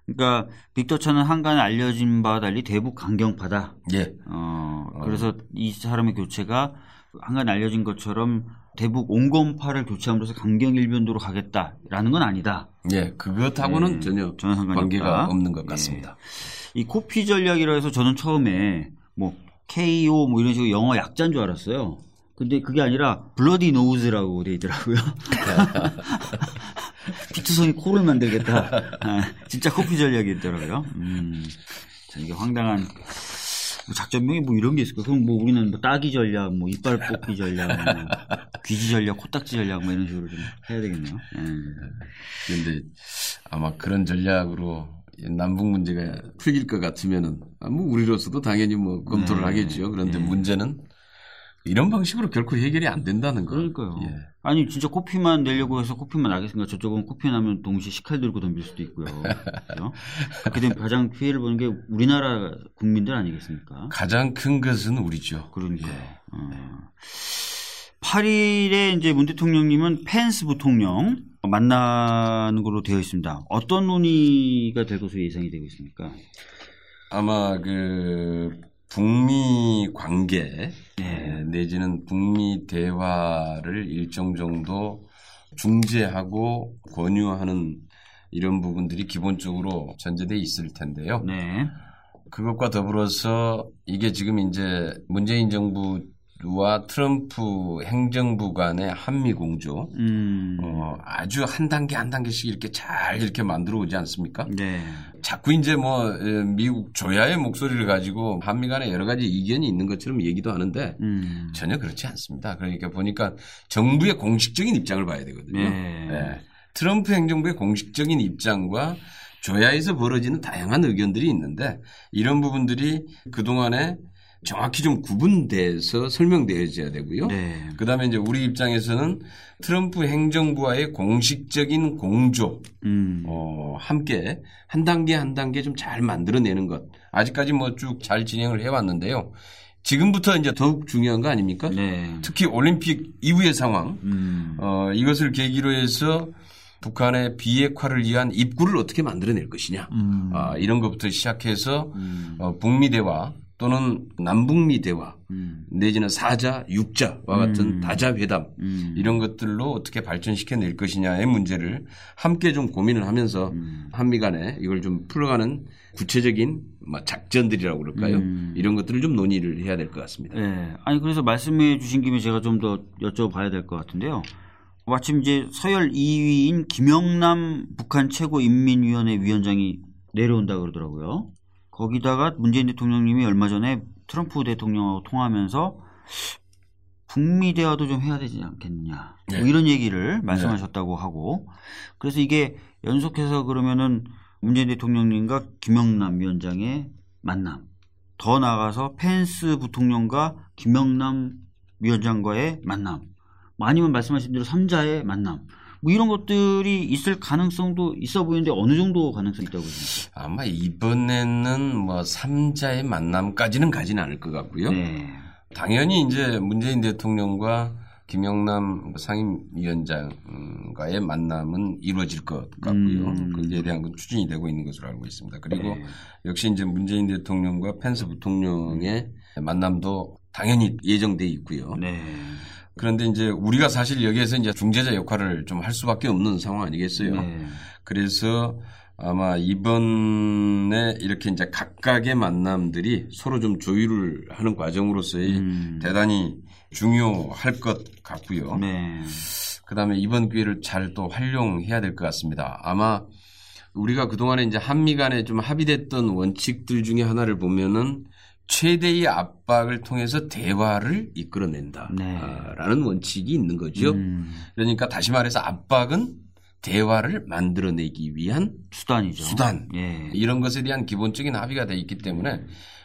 그러니까 빅터 차는 한간에 알려진 바와 달리 대북 강경파다. 예. 어, 그래서 어. 이 사람의 교체가 한간 알려진 것처럼 대북 온건파를 교체함으로써 강경 일변도로 가겠다라는 건 아니다. 예, 그것하고는 네, 전혀, 전혀 관계가 없는 것 같습니다. 예. 이 코피 전략이라 해서 저는 처음에 뭐 KO 뭐 이런 식으로 영어 약자인 줄 알았어요. 근데 그게 아니라 블러디 노우즈라고 돼 있더라고요. 피트성이 코를 만들겠다. 아, 진짜 코피 전략이 있더라고요. 음, 이게 황당한 뭐 작전명이 뭐 이런 게 있을까? 그럼 뭐 우리는 뭐 따기 전략, 뭐 이빨 뽑기 전략, 뭐 귀지 전략, 코딱지 전략 뭐 이런 식으로 좀 해야 되겠네요. 그런데 예. 아마 그런 전략으로 남북 문제가 풀릴 것 같으면은 아, 뭐 우리로서도 당연히 뭐 검토를 네. 하겠죠. 그런데 네. 문제는 이런 방식으로 결코 해결이 안 된다는 거. 그러니까요. 예. 아니 진짜 코피만 내려고 해서 코피만 나겠습니까? 저쪽은 코피 나면 동시에 식칼 들고 덤빌 수도 있고요. 그렇죠? 그렇게 되면 가장 피해를 보는 게 우리나라 국민들 아니겠습니까? 가장 큰 것은 우리죠. 그러니까. 예. 어. 8일에 이제 문 대통령님은 펜스 부통령 만나는 걸로 되어 있습니다. 어떤 논의가 될 것으로 예상이 되고 있습니까? 아마 그 북미 관계 네. 내지는 북미 대화를 일정 정도 중재하고 권유하는 이런 부분들이 기본적으로 전제돼 있을 텐데요. 네. 그것과 더불어서 이게 지금 이제 문재인 정부 와 트럼프 행정부 간의 한미 공조 음. 어, 아주 한 단계 한 단계씩 이렇게 잘 이렇게 만들어 오지 않습니까? 네. 자꾸 이제 뭐 에, 미국 조야의 목소리를 가지고 한미 간에 여러 가지 이견이 있는 것처럼 얘기도 하는데 음. 전혀 그렇지 않습니다. 그러니까 보니까 정부의 공식적인 입장을 봐야 되거든요. 네. 예. 트럼프 행정부의 공식적인 입장과 조야에서 벌어지는 다양한 의견들이 있는데 이런 부분들이 그동안에 정확히 좀 구분돼서 설명되어져야 되고요. 네. 그다음에 이제 우리 입장에서는 트럼프 행정부와의 공식적인 공조, 음. 어, 함께 한 단계 한 단계 좀 잘 만들어내는 것. 아직까지 뭐 쭉 잘 진행을 해왔는데요. 지금부터 이제 더욱 중요한 거 아닙니까? 네. 특히 올림픽 이후의 상황, 음. 어, 이것을 계기로 해서 북한의 비핵화를 위한 입구를 어떻게 만들어낼 것이냐. 음. 아, 이런 것부터 시작해서 음. 어, 북미 대화 또는 남북미 대화 음. 내지는 사자, 육자와 같은 음. 다자 회담 음. 이런 것들로 어떻게 발전시켜 낼 것이냐의 문제를 함께 좀 고민을 하면서 음. 한미 간에 이걸 좀 풀어가는 구체적인 뭐 작전들이라고 그럴까요? 음. 이런 것들을 좀 논의를 해야 될 것 같습니다. 네. 아니 그래서 말씀해 주신 김에 제가 좀 더 여쭤봐야 될 것 같은데요. 마침 이제 서열 2위인 김영남 북한 최고인민위원회 위원장이 내려온다 그러더라고요. 거기다가 문재인 대통령님이 얼마 전에 트럼프 대통령하고 통화하면서 북미 대화도 좀 해야 되지 않겠느냐. 네. 뭐 이런 얘기를 말씀하셨다고 하고 그래서 이게 연속해서 그러면은 문재인 대통령님과 김영남 위원장의 만남 더 나아가서 펜스 부통령과 김영남 위원장과의 만남 뭐 아니면 말씀하신 대로 3자의 만남 뭐 이런 것들이 있을 가능성도 있어 보이는데 어느 정도 가능성이 있다고 보십니까? 아마 이번에는 뭐 3자의 만남까지는 가지는 않을 것 같고요. 네. 당연히 이제 문재인 대통령과 김영남 상임위원장과의 만남은 이루어질 것 같고요. 음. 거기에 대한 건 추진이 되고 있는 것으로 알고 있습니다. 그리고 네. 역시 이제 문재인 대통령과 펜스 부통령의 만남도 당연히 예정돼 있고요. 네. 그런데 이제 우리가 사실 여기에서 이제 중재자 역할을 좀 할 수밖에 없는 상황 아니겠어요. 네. 그래서 아마 이번에 이렇게 이제 각각의 만남들이 서로 좀 조율을 하는 과정으로서의 음. 대단히 중요할 것 같고요. 네. 그다음에 이번 기회를 잘 또 활용해야 될 것 같습니다. 아마 우리가 그동안에 이제 한미 간에 좀 합의됐던 원칙들 중에 하나를 보면은 최대의 압박을 통해서 대화를 이끌어낸다라는 네. 원칙이 있는 거죠. 음. 그러니까 다시 말해서 압박은 대화를 만들어내기 위한 수단이죠. 수단. 예. 이런 것에 대한 기본적인 합의가 돼 있기 때문에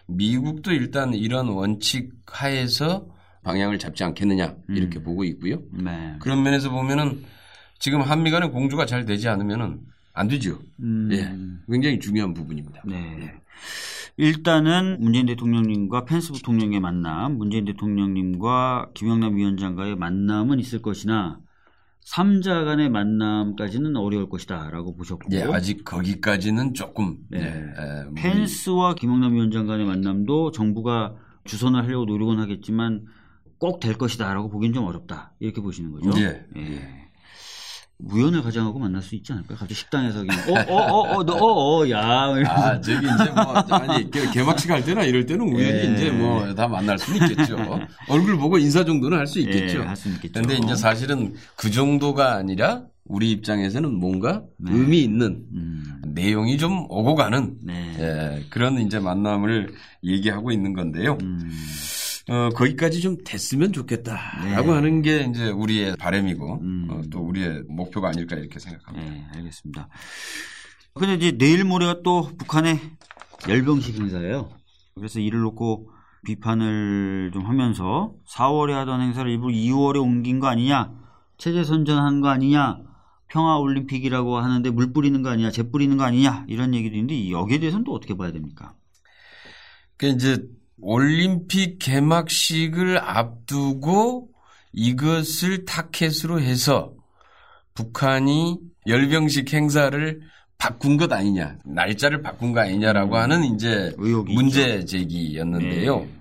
미국도 일단 이런 원칙 하에서 방향을 잡지 않겠느냐 이렇게 보고 있고요. 네. 그런 면에서 보면은 지금 한미 간의 공조가 잘 되지 않으면은 안 되죠. 음. 예. 굉장히 중요한 부분입니다. 네. 일단은 문재인 대통령님과 펜스 부통령의 만남, 문재인 대통령님과 김영남 위원장과의 만남은 있을 것이나 3자 간의 만남까지는 어려울 것이다 라고 보셨고 예, 아직 거기까지는 조금 네. 예, 예, 우리- 펜스와 김영남 위원장 간의 만남도 정부가 주선을 하려고 노력은 하겠지만 꼭 될 것이다 라고 보기는 좀 어렵다 이렇게 보시는 거죠. 예. 무연을 가장하고 만날 수 있지 않을까요? 갑자기 식당에서 그냥 어어어어너어야 아, 저기 이제 뭐, 아니, 개- 개막식 할 때나 이럴 때는 우연히 예. 이제 뭐 다 만날 수는 있겠죠. 얼굴 보고 인사 정도는 할 수 있겠죠. 예, 할수 있겠죠. 근데 이제 사실은 그 정도가 아니라 우리 입장에서는 뭔가 네. 의미 있는 음, 내용이 좀 오고 가는 네. 예, 그런 이제 만남을 얘기하고 있는 건데요. 음, 어, 거기까지 좀 됐으면 좋겠다라고 네. 하는 게 이제 우리의 바람이고 음. 어, 또 우리의 목표가 아닐까 이렇게 생각합니다. 네, 알겠습니다. 근데 이제 내일 모레가 또 북한의 열병식 행사예요. 그래서 이를 놓고 비판을 좀 하면서 4월에 하던 행사를 일부러 2월에 옮긴 거 아니냐, 체제 선전한 거 아니냐, 평화 올림픽이라고 하는데 물 뿌리는 거 아니냐, 재 뿌리는 거 아니냐 이런 얘기도 있는데 여기에 대해서는 또 어떻게 봐야 됩니까? 그 이제 올림픽 개막식을 앞두고 이것을 타켓으로 해서 북한이 열병식 행사를 바꾼 것 아니냐, 날짜를 바꾼 거 아니냐라고 하는 이제 문제 제기였는데요. 네.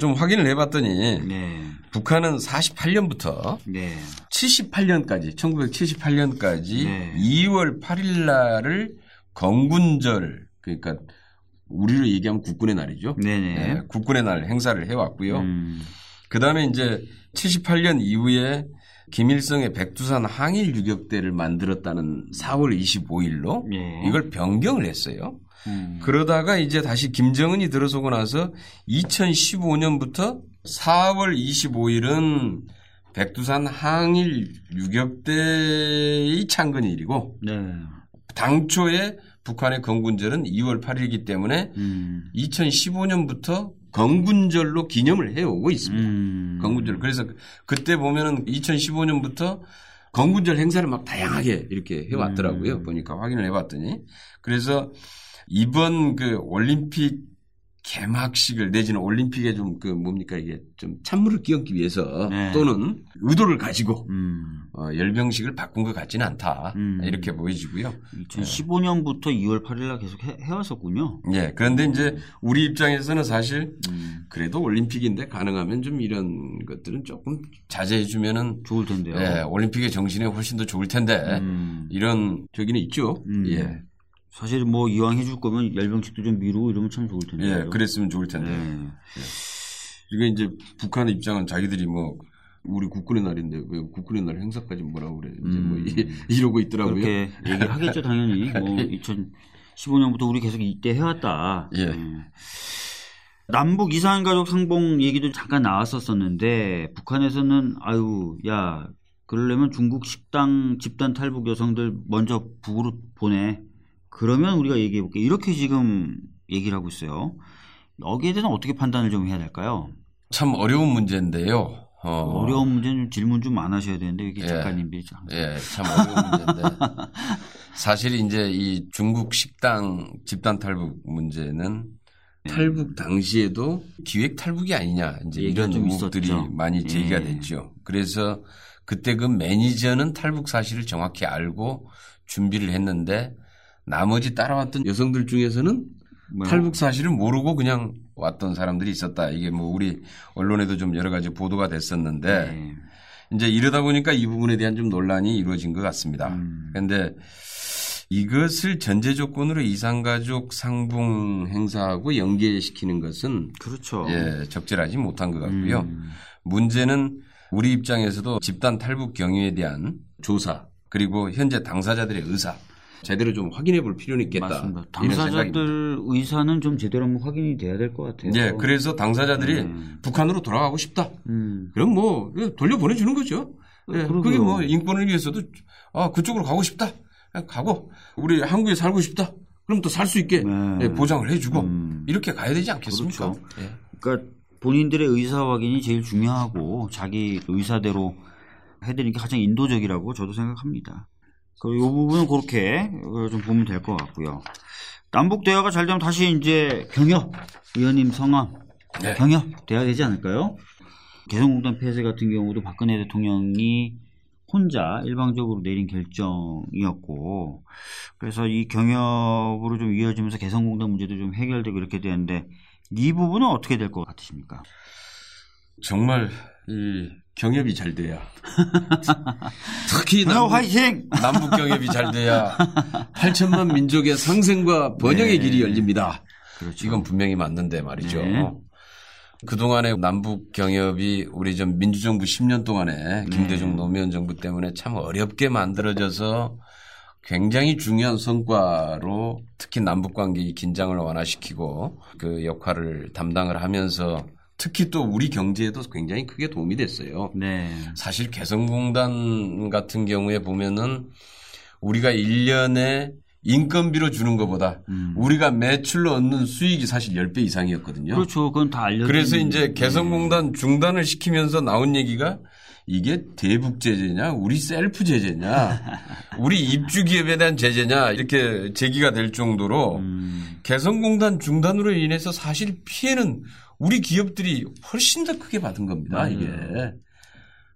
좀 확인을 해봤더니 네, 북한은 48년부터 네, 78년까지 1978년까지 네. 2월 8일 날을 건군절 그러니까 우리로 얘기하면 국군의 날이죠. 네네. 네, 국군의 날 행사를 해왔고요. 음, 그 다음에 이제 78년 이후에 김일성의 백두산 항일 유격대를 만들었다는 4월 25일로 예. 이걸 변경을 했어요. 음. 그러다가 이제 다시 김정은이 들어서고 나서 2015년부터 4월 25일은 백두산 항일 유격대의 창건일이고 네. 당초에 북한의 건군절은 2월 8일이기 때문에 음. 2015년부터 건군절로 기념을 해오고 있습니다. 음. 건군절. 그래서 그때 보면은 2015년부터 건군절 행사를 막 다양하게 이렇게 해왔더라고요. 음. 보니까 확인을 해봤더니. 그래서 이번 그 올림픽 개막식을 내지는 올림픽에 좀 그 뭡니까 이게 좀 찬물을 끼얹기 위해서 네. 또는 의도를 가지고 음. 어, 열병식을 바꾼 것 같지는 않다. 음. 이렇게 보여지고요. 2015년부터 2월 8일날 계속 해, 해왔었군요. 예. 그런데 이제 우리 입장에서는 사실 음. 그래도 올림픽인데 가능하면 좀 이런 것들은 조금 자제해 주면은 좋을 텐데요. 예, 올림픽의 정신에 훨씬 더 좋을 텐데 음. 이런 저기는 있죠. 음. 예. 사실 뭐 이왕 해줄 거면 열병식도 좀 미루고 이러면 참 좋을 텐데. 예, 그랬으면 좋을 텐데. 네. 이게 이제 북한의 입장은 자기들이 뭐 우리 국군의 날인데 왜 국군의 날 행사까지 뭐라고 그래. 이제 뭐 음. 이- 이러고 있더라고요. 그렇게 얘기를 하겠죠, 당연히. 뭐 2015년부터 우리 계속 이때 해왔다. 예. 남북 이산 가족 상봉 얘기도 잠깐 나왔었었는데 북한에서는 아유 야 그러려면 중국 식당 집단 탈북 여성들 먼저 북으로 보내. 그러면 우리가 얘기해 볼게. 이렇게 지금 얘기를 하고 있어요. 여기에 대해서 어떻게 판단을 좀 해야 될까요? 참 어려운 문제인데요. 어, 어려운 문제는 좀 질문 좀 안 하셔야 되는데 이게 예. 작가님들이 참. 예, 참 어려운 문제인데 사실 이제 이 중국 식당 집단 탈북 문제는 네. 탈북 당시에도 기획 탈북이 아니냐 이제 이런 좀 의혹들이. 많이 제기가 예. 됐죠. 그래서 그때 그 매니저는 탈북 사실을 정확히 알고 준비를 했는데 나머지 따라왔던 여성들 중에서는 뭐, 탈북 사실을 모르고 그냥 왔던 사람들이 있었다. 이게 뭐 우리 언론에도 좀 여러 가지 보도가 됐었는데 네. 이제 이러다 보니까 이 부분에 대한 좀 논란이 이루어진 것 같습니다. 음. 그런데 이것을 전제 조건으로 이산가족 상봉 행사하고 연계시키는 것은 그렇죠. 예, 적절하지 못한 것 같고요. 음. 문제는 우리 입장에서도 집단 탈북 경위에 대한 조사 그리고 현재 당사자들의 의사 제대로 좀 확인해 볼 필요는 있겠다. 맞습니다. 당사자들 의사는 좀 제대로 한번 확인이 돼야 될 것 같아요. 예, 그래서 당사자들이 음. 북한으로 돌아가고 싶다. 음. 그럼 뭐 돌려 보내 주는 거죠. 예, 그러게요. 그게 뭐 인권을 위해서도 아 그쪽으로 가고 싶다. 아, 가고 우리 한국에 살고 싶다. 그럼 또 살 수 있게 네. 예, 보장을 해주고 음. 이렇게 가야 되지 않겠습니까? 그렇죠. 예. 그러니까 본인들의 의사 확인이 제일 중요하고 자기 의사대로 해드리는 게 가장 인도적이라고 저도 생각합니다. 그이 부분은 그렇게 어, 좀 보면 될 것 같고요. 남북 대화가 잘 되면 다시 이제 경협 의원님 성함 네. 경협 돼야 되지 않을까요? 개성공단 폐쇄 같은 경우도 박근혜 대통령이 혼자 일방적으로 내린 결정이었고 그래서 이 경협으로 좀 이어지면서 개성공단 문제도 좀 해결되고 이렇게 되는데 이 부분은 어떻게 될 것 같으십니까? 정말 이 경협이 잘 돼야 특히 경협 남북, 화이팅! 남북 경협이 잘 돼야 8천만 민족의 상생과 번영의 네. 길이 열립니다. 그렇죠. 이건 분명히 맞는데 말이죠. 네. 그동안의 남북 경협이 우리 전 민주정부 10년 동안에 김대중 노무현 정부 때문에 참 어렵게 만들어져서 굉장히 중요한 성과로 특히 남북 관계의 긴장을 완화시키고 그 역할을 담당을 하면서 특히 또 우리 경제에도 굉장히 크게 도움이 됐어요. 네. 사실 개성공단 같은 경우에 보면은 우리가 1년에 인건비로 주는 것보다 음. 우리가 매출로 얻는 수익이 사실 10배 이상이었거든요. 그렇죠. 그건 다 알려. 그래서 이제 개성공단 중단을 시키면서 나온 얘기가 이게 대북 제재냐, 우리 셀프 제재냐, 우리 입주 기업에 대한 제재냐 이렇게 제기가 될 정도로 음. 개성공단 중단으로 인해서 사실 피해는 우리 기업들이 훨씬 더 크게 받은 겁니다. 맞아요. 이게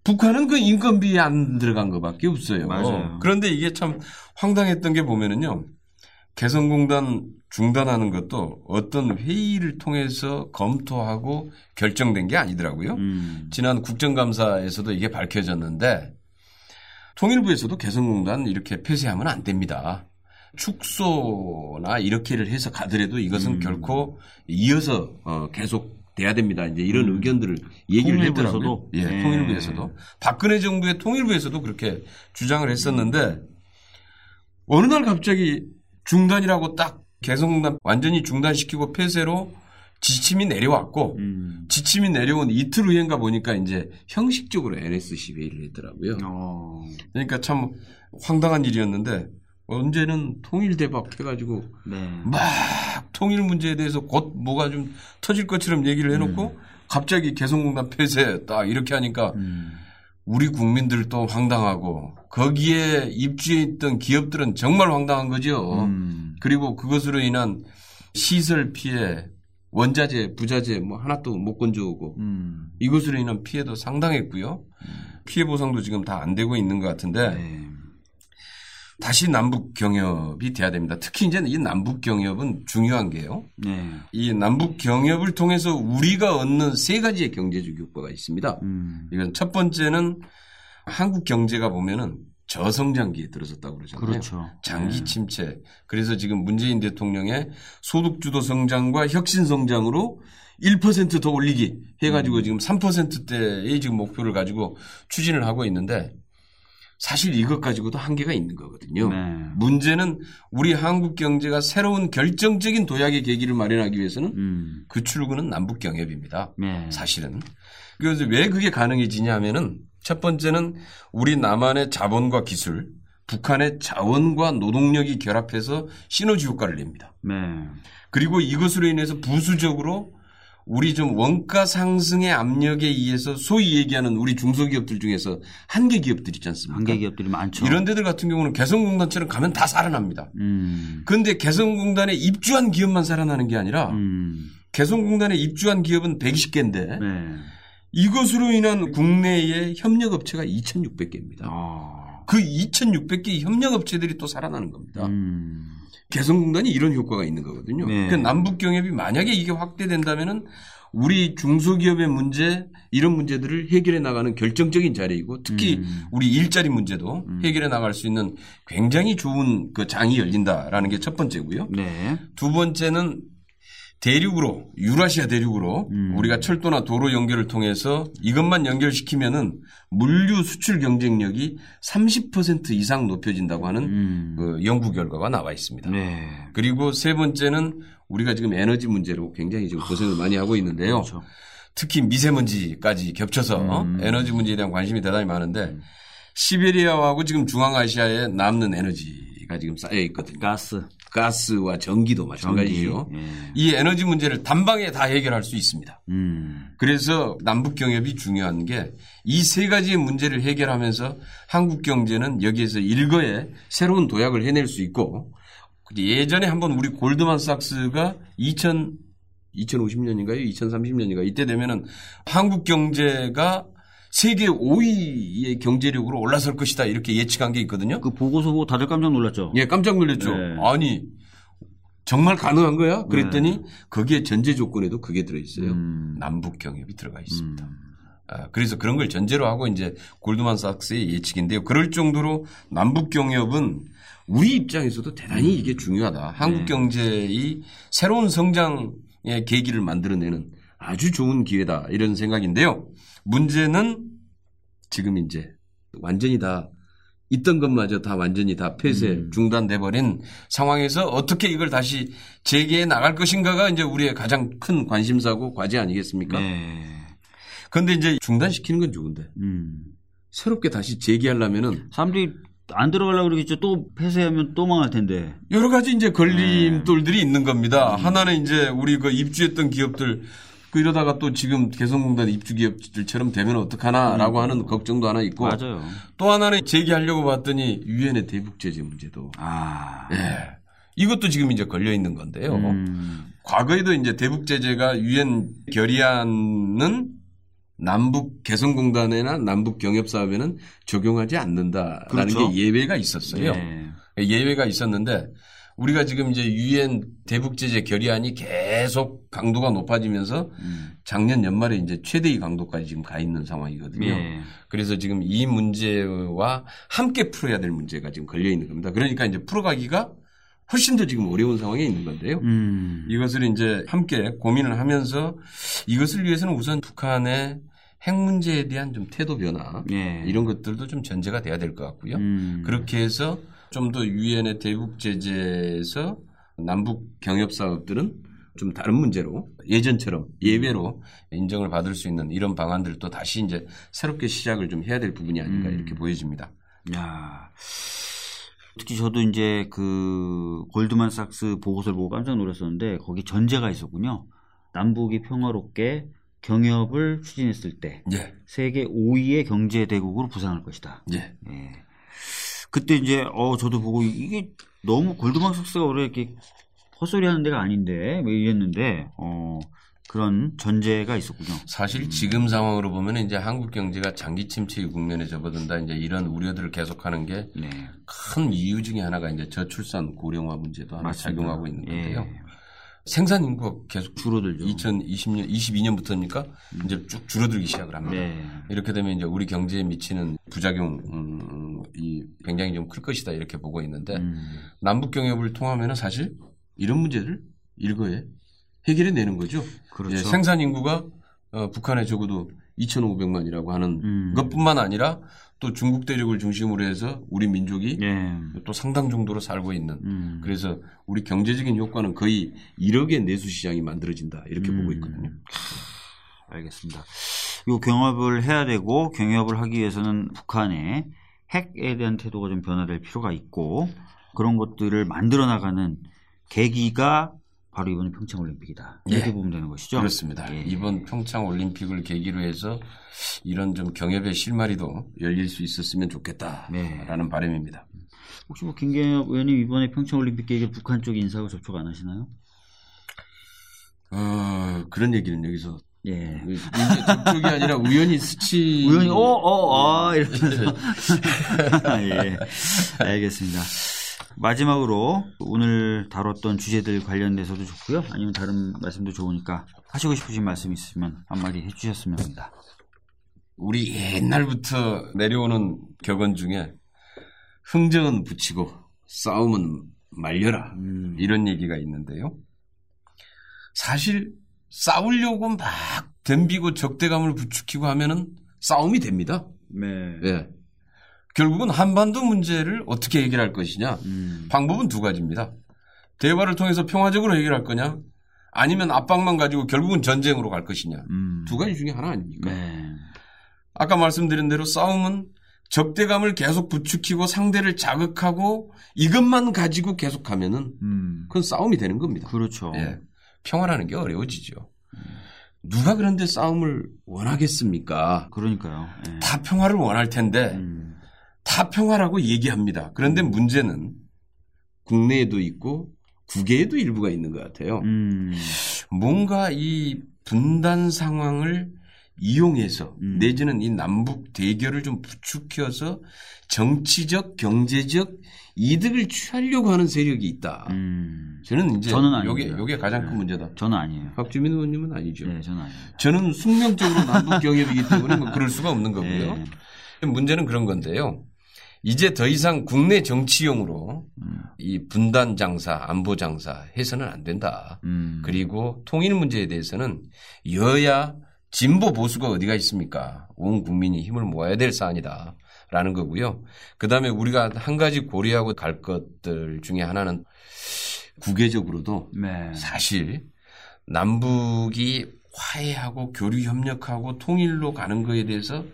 북한은 그 인건비에 안 들어간 것밖에 없어요. 맞아요. 그런데 이게 참 황당했던 게 보면은요. 개성공단 중단하는 것도 어떤 회의를 통해서 검토하고 결정된 게 아니더라고요. 음. 지난 국정감사에서도 이게 밝혀졌는데 통일부에서도 개성공단 이렇게 폐쇄하면 안 됩니다. 축소나 이렇게를 해서 가더라도 이것은 음. 결코 이어서 어, 계속 돼야 됩니다. 이제 이런 음. 의견들을 얘기를? 했더라고요. 예, 네. 통일부에서도 박근혜 정부의 통일부에서도 그렇게 주장을 했었는데 어느 날 갑자기 중단이라고 딱 개성공단 완전히 중단시키고 폐쇄로 지침이 내려왔고 음. 지침이 내려온 이틀 후인가 보니까 이제 형식적으로 NSC 회의를 했더라고요. 어. 그러니까 참 황당한 일이었는데 언제는 통일 대박 해가지고 네. 막 통일 문제에 대해서 곧 뭐가 좀 터질 것처럼 얘기를 해놓고 갑자기 개성공단 폐쇄 딱 이렇게 하니까 음. 우리 국민들도 황당하고 거기에 입주해 있던 기업들은 정말 황당한 거죠. 음. 그리고 그것으로 인한 시설 피해, 원자재, 부자재 뭐 하나도 못 건져오고 음. 이것으로 인한 피해도 상당했고요. 피해 보상도 지금 다 안 되고 있는 것 같은데 네. 다시 남북 경협이 돼야 됩니다. 특히 이제 이 남북 경협은 중요한 게요. 네. 이 남북 경협을 통해서 우리가 얻는 세 가지의 경제적 효과가 있습니다. 음. 이건 첫 번째는 한국 경제가 보면은 저성장기에 들어섰다고 그러잖아요. 그렇죠. 장기 네. 침체. 그래서 지금 문재인 대통령의 소득주도 성장과 혁신 성장으로 1%더 올리기 해가지고 음. 지금 3%대의 지금 목표를 가지고 추진을 하고 있는데 사실 이것 가지고도 한계가 있는 거거든요. 네. 문제는 우리 한국 경제가 새로운 결정적인 도약의 계기를 마련하기 위해서는 음. 그 출구는 남북 경협입니다. 네. 사실은. 그래서 왜 그게 가능해지냐 하면은 첫 번째는 우리 남한의 자본과 기술, 북한의 자원과 노동력이 결합해서 시너지 효과를 냅니다. 네. 그리고 이것으로 인해서 부수적으로 우리 좀 원가 상승의 압력에 의해서 소위 얘기하는 우리 중소기업들 중에서 한계 기업들 있지 않습니까? 한계 기업들이 많죠. 이런 데들 같은 경우는 개성공단처럼 가면 다 살아납니다. 음. 그런데 개성공단에 입주한 기업만 살아나는 게 아니라 음. 개성공단에 입주한 기업은 120개인데 네. 이것으로 인한 국내의 협력업체가 2,600개입니다. 아. 그 2,600개 협력업체들이 또 살아나는 겁니다. 음. 개성공단이 이런 효과가 있는 거거든요. 네. 그 남북 경협이 만약에 이게 확대된다면은 우리 중소기업의 문제 이런 문제들을 해결해 나가는 결정적인 자리이고 특히 음. 우리 일자리 문제도 해결해 나갈 수 있는 굉장히 좋은 그 장이 열린다라는 게 첫 번째고요. 네. 두 번째는 대륙으로 유라시아 대륙으로 음. 우리가 철도나 도로 연결을 통해서 이것만 연결시키면은 물류 수출 경쟁력이 30% 이상 높여진다고 하는 음. 그 연구 결과가 나와 있습니다. 네. 그리고 세 번째는 우리가 지금 에너지 문제로 굉장히 지금 고생을 많이 하고 있는데요. 그렇죠. 특히 미세먼지까지 겹쳐서 음. 에너지 문제에 대한 관심이 대단히 많은데 시베리아하고 지금 중앙아시아에 남는 에너지 가 지금 쌓여 있거든요. 가스, 가스와 전기도 전기. 마찬가지죠. 예. 이 에너지 문제를 단방에 다 해결할 수 있습니다. 음. 그래서 남북 경협이 중요한 게 이 세 가지의 문제를 해결하면서 한국 경제는 여기에서 일거에 새로운 도약을 해낼 수 있고 예전에 한번 우리 골드만삭스가 2000 2050년인가요? 2030년인가 이때 되면은 한국 경제가 세계 5위의 경제력으로 올라설 것이다 이렇게 예측한 게 있거든요. 그 보고서 보고 다들 깜짝 놀랐죠. 예, 깜짝 놀랐죠. 네. 아니 정말 가능한 거야? 그랬더니 거기에 전제 조건에도 그게 들어 있어요. 음. 남북 경협이 들어가 있습니다. 음. 아, 그래서 그런 걸 전제로 하고 이제 골드만삭스의 예측인데요. 그럴 정도로 남북 경협은 우리 입장에서도 대단히 이게 중요하다. 한국 네. 경제의 새로운 성장의 계기를 만들어내는 아주 좋은 기회다. 이런 생각인데요. 문제는 지금 이제 완전히 다 있던 것마저 다 완전히 다 폐쇄 음. 중단돼 버린 상황에서 어떻게 이걸 다시 재개해 나갈 것인가가 이제 우리의 가장 큰 관심사고 과제 아니겠습니까? 네. 그런데 이제 중단시키는 건 좋은데 음. 새롭게 다시 재개하려면은 사람들이 안 들어가려고 그러겠죠. 또 폐쇄하면 또 망할 텐데. 여러 가지 이제 걸림돌들이 네. 있는 겁니다. 음. 하나는 이제 우리 그 입주했던 기업들 그 이러다가 또 지금 개성공단 입주 기업들처럼 되면 어떡하나라고 하는 걱정도 하나 있고 음. 맞아요. 또 하나는 재개하려고 봤더니 유엔의 대북 제재 문제도 아. 예. 이것도 지금 이제 걸려 있는 건데요. 음. 과거에도 이제 대북 제재가 유엔 결의안은 남북 개성공단이나 남북 경협 사업에는 적용하지 않는다라는 그렇죠. 게 예외가 있었어요. 네. 예외가 있었는데 우리가 지금 이제 유엔 대북 제재 결의안이 계속 강도가 높아지면서 음. 작년 연말에 이제 최대의 강도까지 지금 가 있는 상황이거든요. 예. 그래서 지금 이 문제와 함께 풀어야 될 문제가 지금 걸려 있는 겁니다. 그러니까 이제 풀어가기가 훨씬 더 지금 어려운 상황에 있는 건데요. 음. 이것을 이제 함께 고민을 하면서 이것을 위해서는 우선 북한의 핵 문제에 대한 좀 태도 변화 예. 이런 것들도 좀 전제가 돼야 될 것 같고요. 음. 그렇게 해서 좀 더 유엔의 대북 제재에서 남북 경협 사업들은 좀 다른 문제로 예전처럼 예외로 인정을 받을 수 있는 이런 방안들도 다시 이제 새롭게 시작을 좀 해야 될 부분이 아닌가 음. 이렇게 보여집니다. 야. 특히 저도 이제 그 골드만삭스 보고서를 보고 깜짝 놀랐었는데 거기 전제가 있었군요. 남북이 평화롭게 경협을 추진했을 때 예, 세계 5위의 경제 대국으로 부상할 것이다. 예, 예. 그때 이제 어 저도 보고 이게 너무 골드만삭스가 원래 이렇게 헛소리 하는 데가 아닌데 뭐 이랬는데 어 그런 전제가 있었군요. 사실 지금 상황으로 보면 이제 한국 경제가 장기 침체 국면에 접어든다 이제 이런 우려들을 계속하는 게큰 네. 이유 중에 하나가 이제 저출산 고령화 문제도 하나 맞습니다. 작용하고 있는 건데요. 예. 생산 인구가 계속 줄어들죠. 2020년 22년부터니까 이제 쭉 줄어들기 시작을 합니다. 네. 이렇게 되면 이제 우리 경제에 미치는 부작용이 굉장히 좀 클 것이다 이렇게 보고 있는데 음. 남북 경협을 통하면은 사실 이런 문제를 일거에 해결해 내는 거죠. 그렇죠. 예, 생산 인구가 어, 북한에 적어도 2,500만이라고 하는 음. 것뿐만 아니라 또 중국 대륙을 중심으로 해서 우리 민족이 예. 또 상당 정도로 살고 있는 음. 그래서 우리 경제적인 효과는 거의 1억의 내수 시장이 만들어진다 이렇게 음. 보고 있거든요. 알겠습니다. 요 경협을 해야 되고 경협을 하기 위해서는 북한의 핵에 대한 태도가 좀 변화될 필요가 있고 그런 것들을 만들어 나가는 계기가 바로 이번에 평창 올림픽이다. 이렇게 예. 보면 되는 것이죠. 그렇습니다. 예. 이번 평창 올림픽을 계기로 해서 이런 좀 경협의 실마리도 열릴 수 있었으면 좋겠다라는 네. 바람입니다. 혹시 뭐 김경엽 의원님 이번에 평창 올림픽 계기에 북한 쪽 인사하고 접촉 안 하시나요? 어, 그런 얘기는 여기서 예. 접촉이 아니라 우연히 스치 우연히 어 어 아 이러면서 예 알겠습니다. 마지막으로 오늘 다뤘던 주제들 관련돼서도 좋고요. 아니면 다른 말씀도 좋으니까 하시고 싶으신 말씀 있으면 한마디 해주셨으면 합니다. 우리 옛날부터 내려오는 격언 중에 흥정은 붙이고 싸움은 말려라 음, 이런 얘기가 있는데요. 사실 싸우려고 막 덤비고 적대감을 부추기고 하면은 싸움이 됩니다. 네. 예. 결국은 한반도 문제를 어떻게 해결할 것이냐. 음, 방법은 두 가지입니다. 대화를 통해서 평화적으로 해결할 거냐, 아니면 압박만 가지고 결국은 전쟁으로 갈 것이냐. 음, 두 가지 중에 하나 아닙니까? 네. 아까 말씀드린 대로 싸움은 적대감을 계속 부추기고 상대를 자극하고 이것만 가지고 계속하면은 음, 그건 싸움이 되는 겁니다. 그렇죠. 예. 평화라는 게 어려워지죠. 누가 그런데 싸움을 원하겠습니까? 그러니까요. 예. 다 평화를 원할 텐데 음, 다 평화라고 얘기합니다. 그런데 문제는 국내에도 있고 국외에도 일부가 있는 것 같아요. 음, 뭔가 이 분단 상황을 이용해서 음. 내지는 이 남북 대결을 좀 부추겨서 정치적, 경제적 이득을 취하려고 하는 세력이 있다. 음, 저는 이제 저는. 요게 요게 가장 큰 네. 문제다. 저는 아니에요. 박주민 의원님은 아니죠. 네, 저는 아니에요. 저는 숙명적으로 남북 경협이기 때문에 뭐 그럴 수가 없는 거고요. 네. 문제는 그런 건데요. 이제 더 이상 국내 정치용으로 음, 이 분단 장사, 안보 장사 해서는 안 된다. 음, 그리고 통일 문제에 대해서는 여야 진보 보수가 어디가 있습니까? 온 국민이 힘을 모아야 될 사안이다. 라는 거고요. 그 다음에 우리가 한 가지 고려하고 갈 것들 중에 하나는 국외적으로도 네. 사실 남북이 화해하고 교류 협력하고 통일로 가는 거에 대해서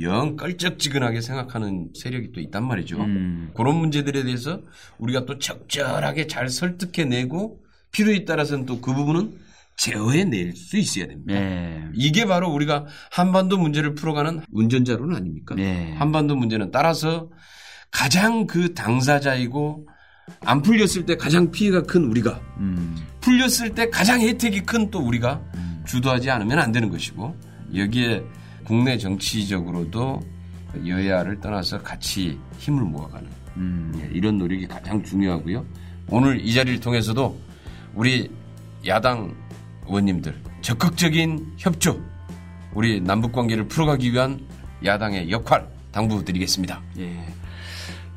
영 껄쩍지근하게 생각하는 세력이 또 있단 말이죠. 음, 그런 문제들에 대해서 우리가 또 적절하게 잘 설득해내고 필요에 따라서는 또 그 부분은 제어해낼 수 있어야 됩니다. 네. 이게 바로 우리가 한반도 문제를 풀어가는 운전자로는 아닙니까? 네. 한반도 문제는 따라서 가장 그 당사자이고 안 풀렸을 때 가장 피해가 큰 우리가 음, 풀렸을 때 가장 혜택이 큰 또 우리가 음. 주도하지 않으면 안 되는 것이고 여기에 국내 정치적으로도 여야를 떠나서 같이 힘을 모아가는 음, 예, 이런 노력이 가장 중요하고요. 오늘 이 자리를 통해서도 우리 야당 의원님들 적극적인 협조, 우리 남북 관계를 풀어가기 위한 야당의 역할 당부드리겠습니다. 예.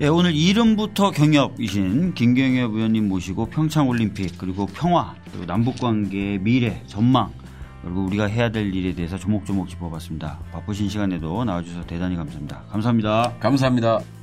예, 오늘 이름부터 경협이신 김경협 의원님 모시고 평창올림픽 그리고 평화 그리고 남북관계의 미래 전망 그리고 우리가 해야 될 일에 대해서 조목조목 짚어봤습니다. 바쁘신 시간에도 나와주셔서 대단히 감사합니다. 감사합니다. 감사합니다.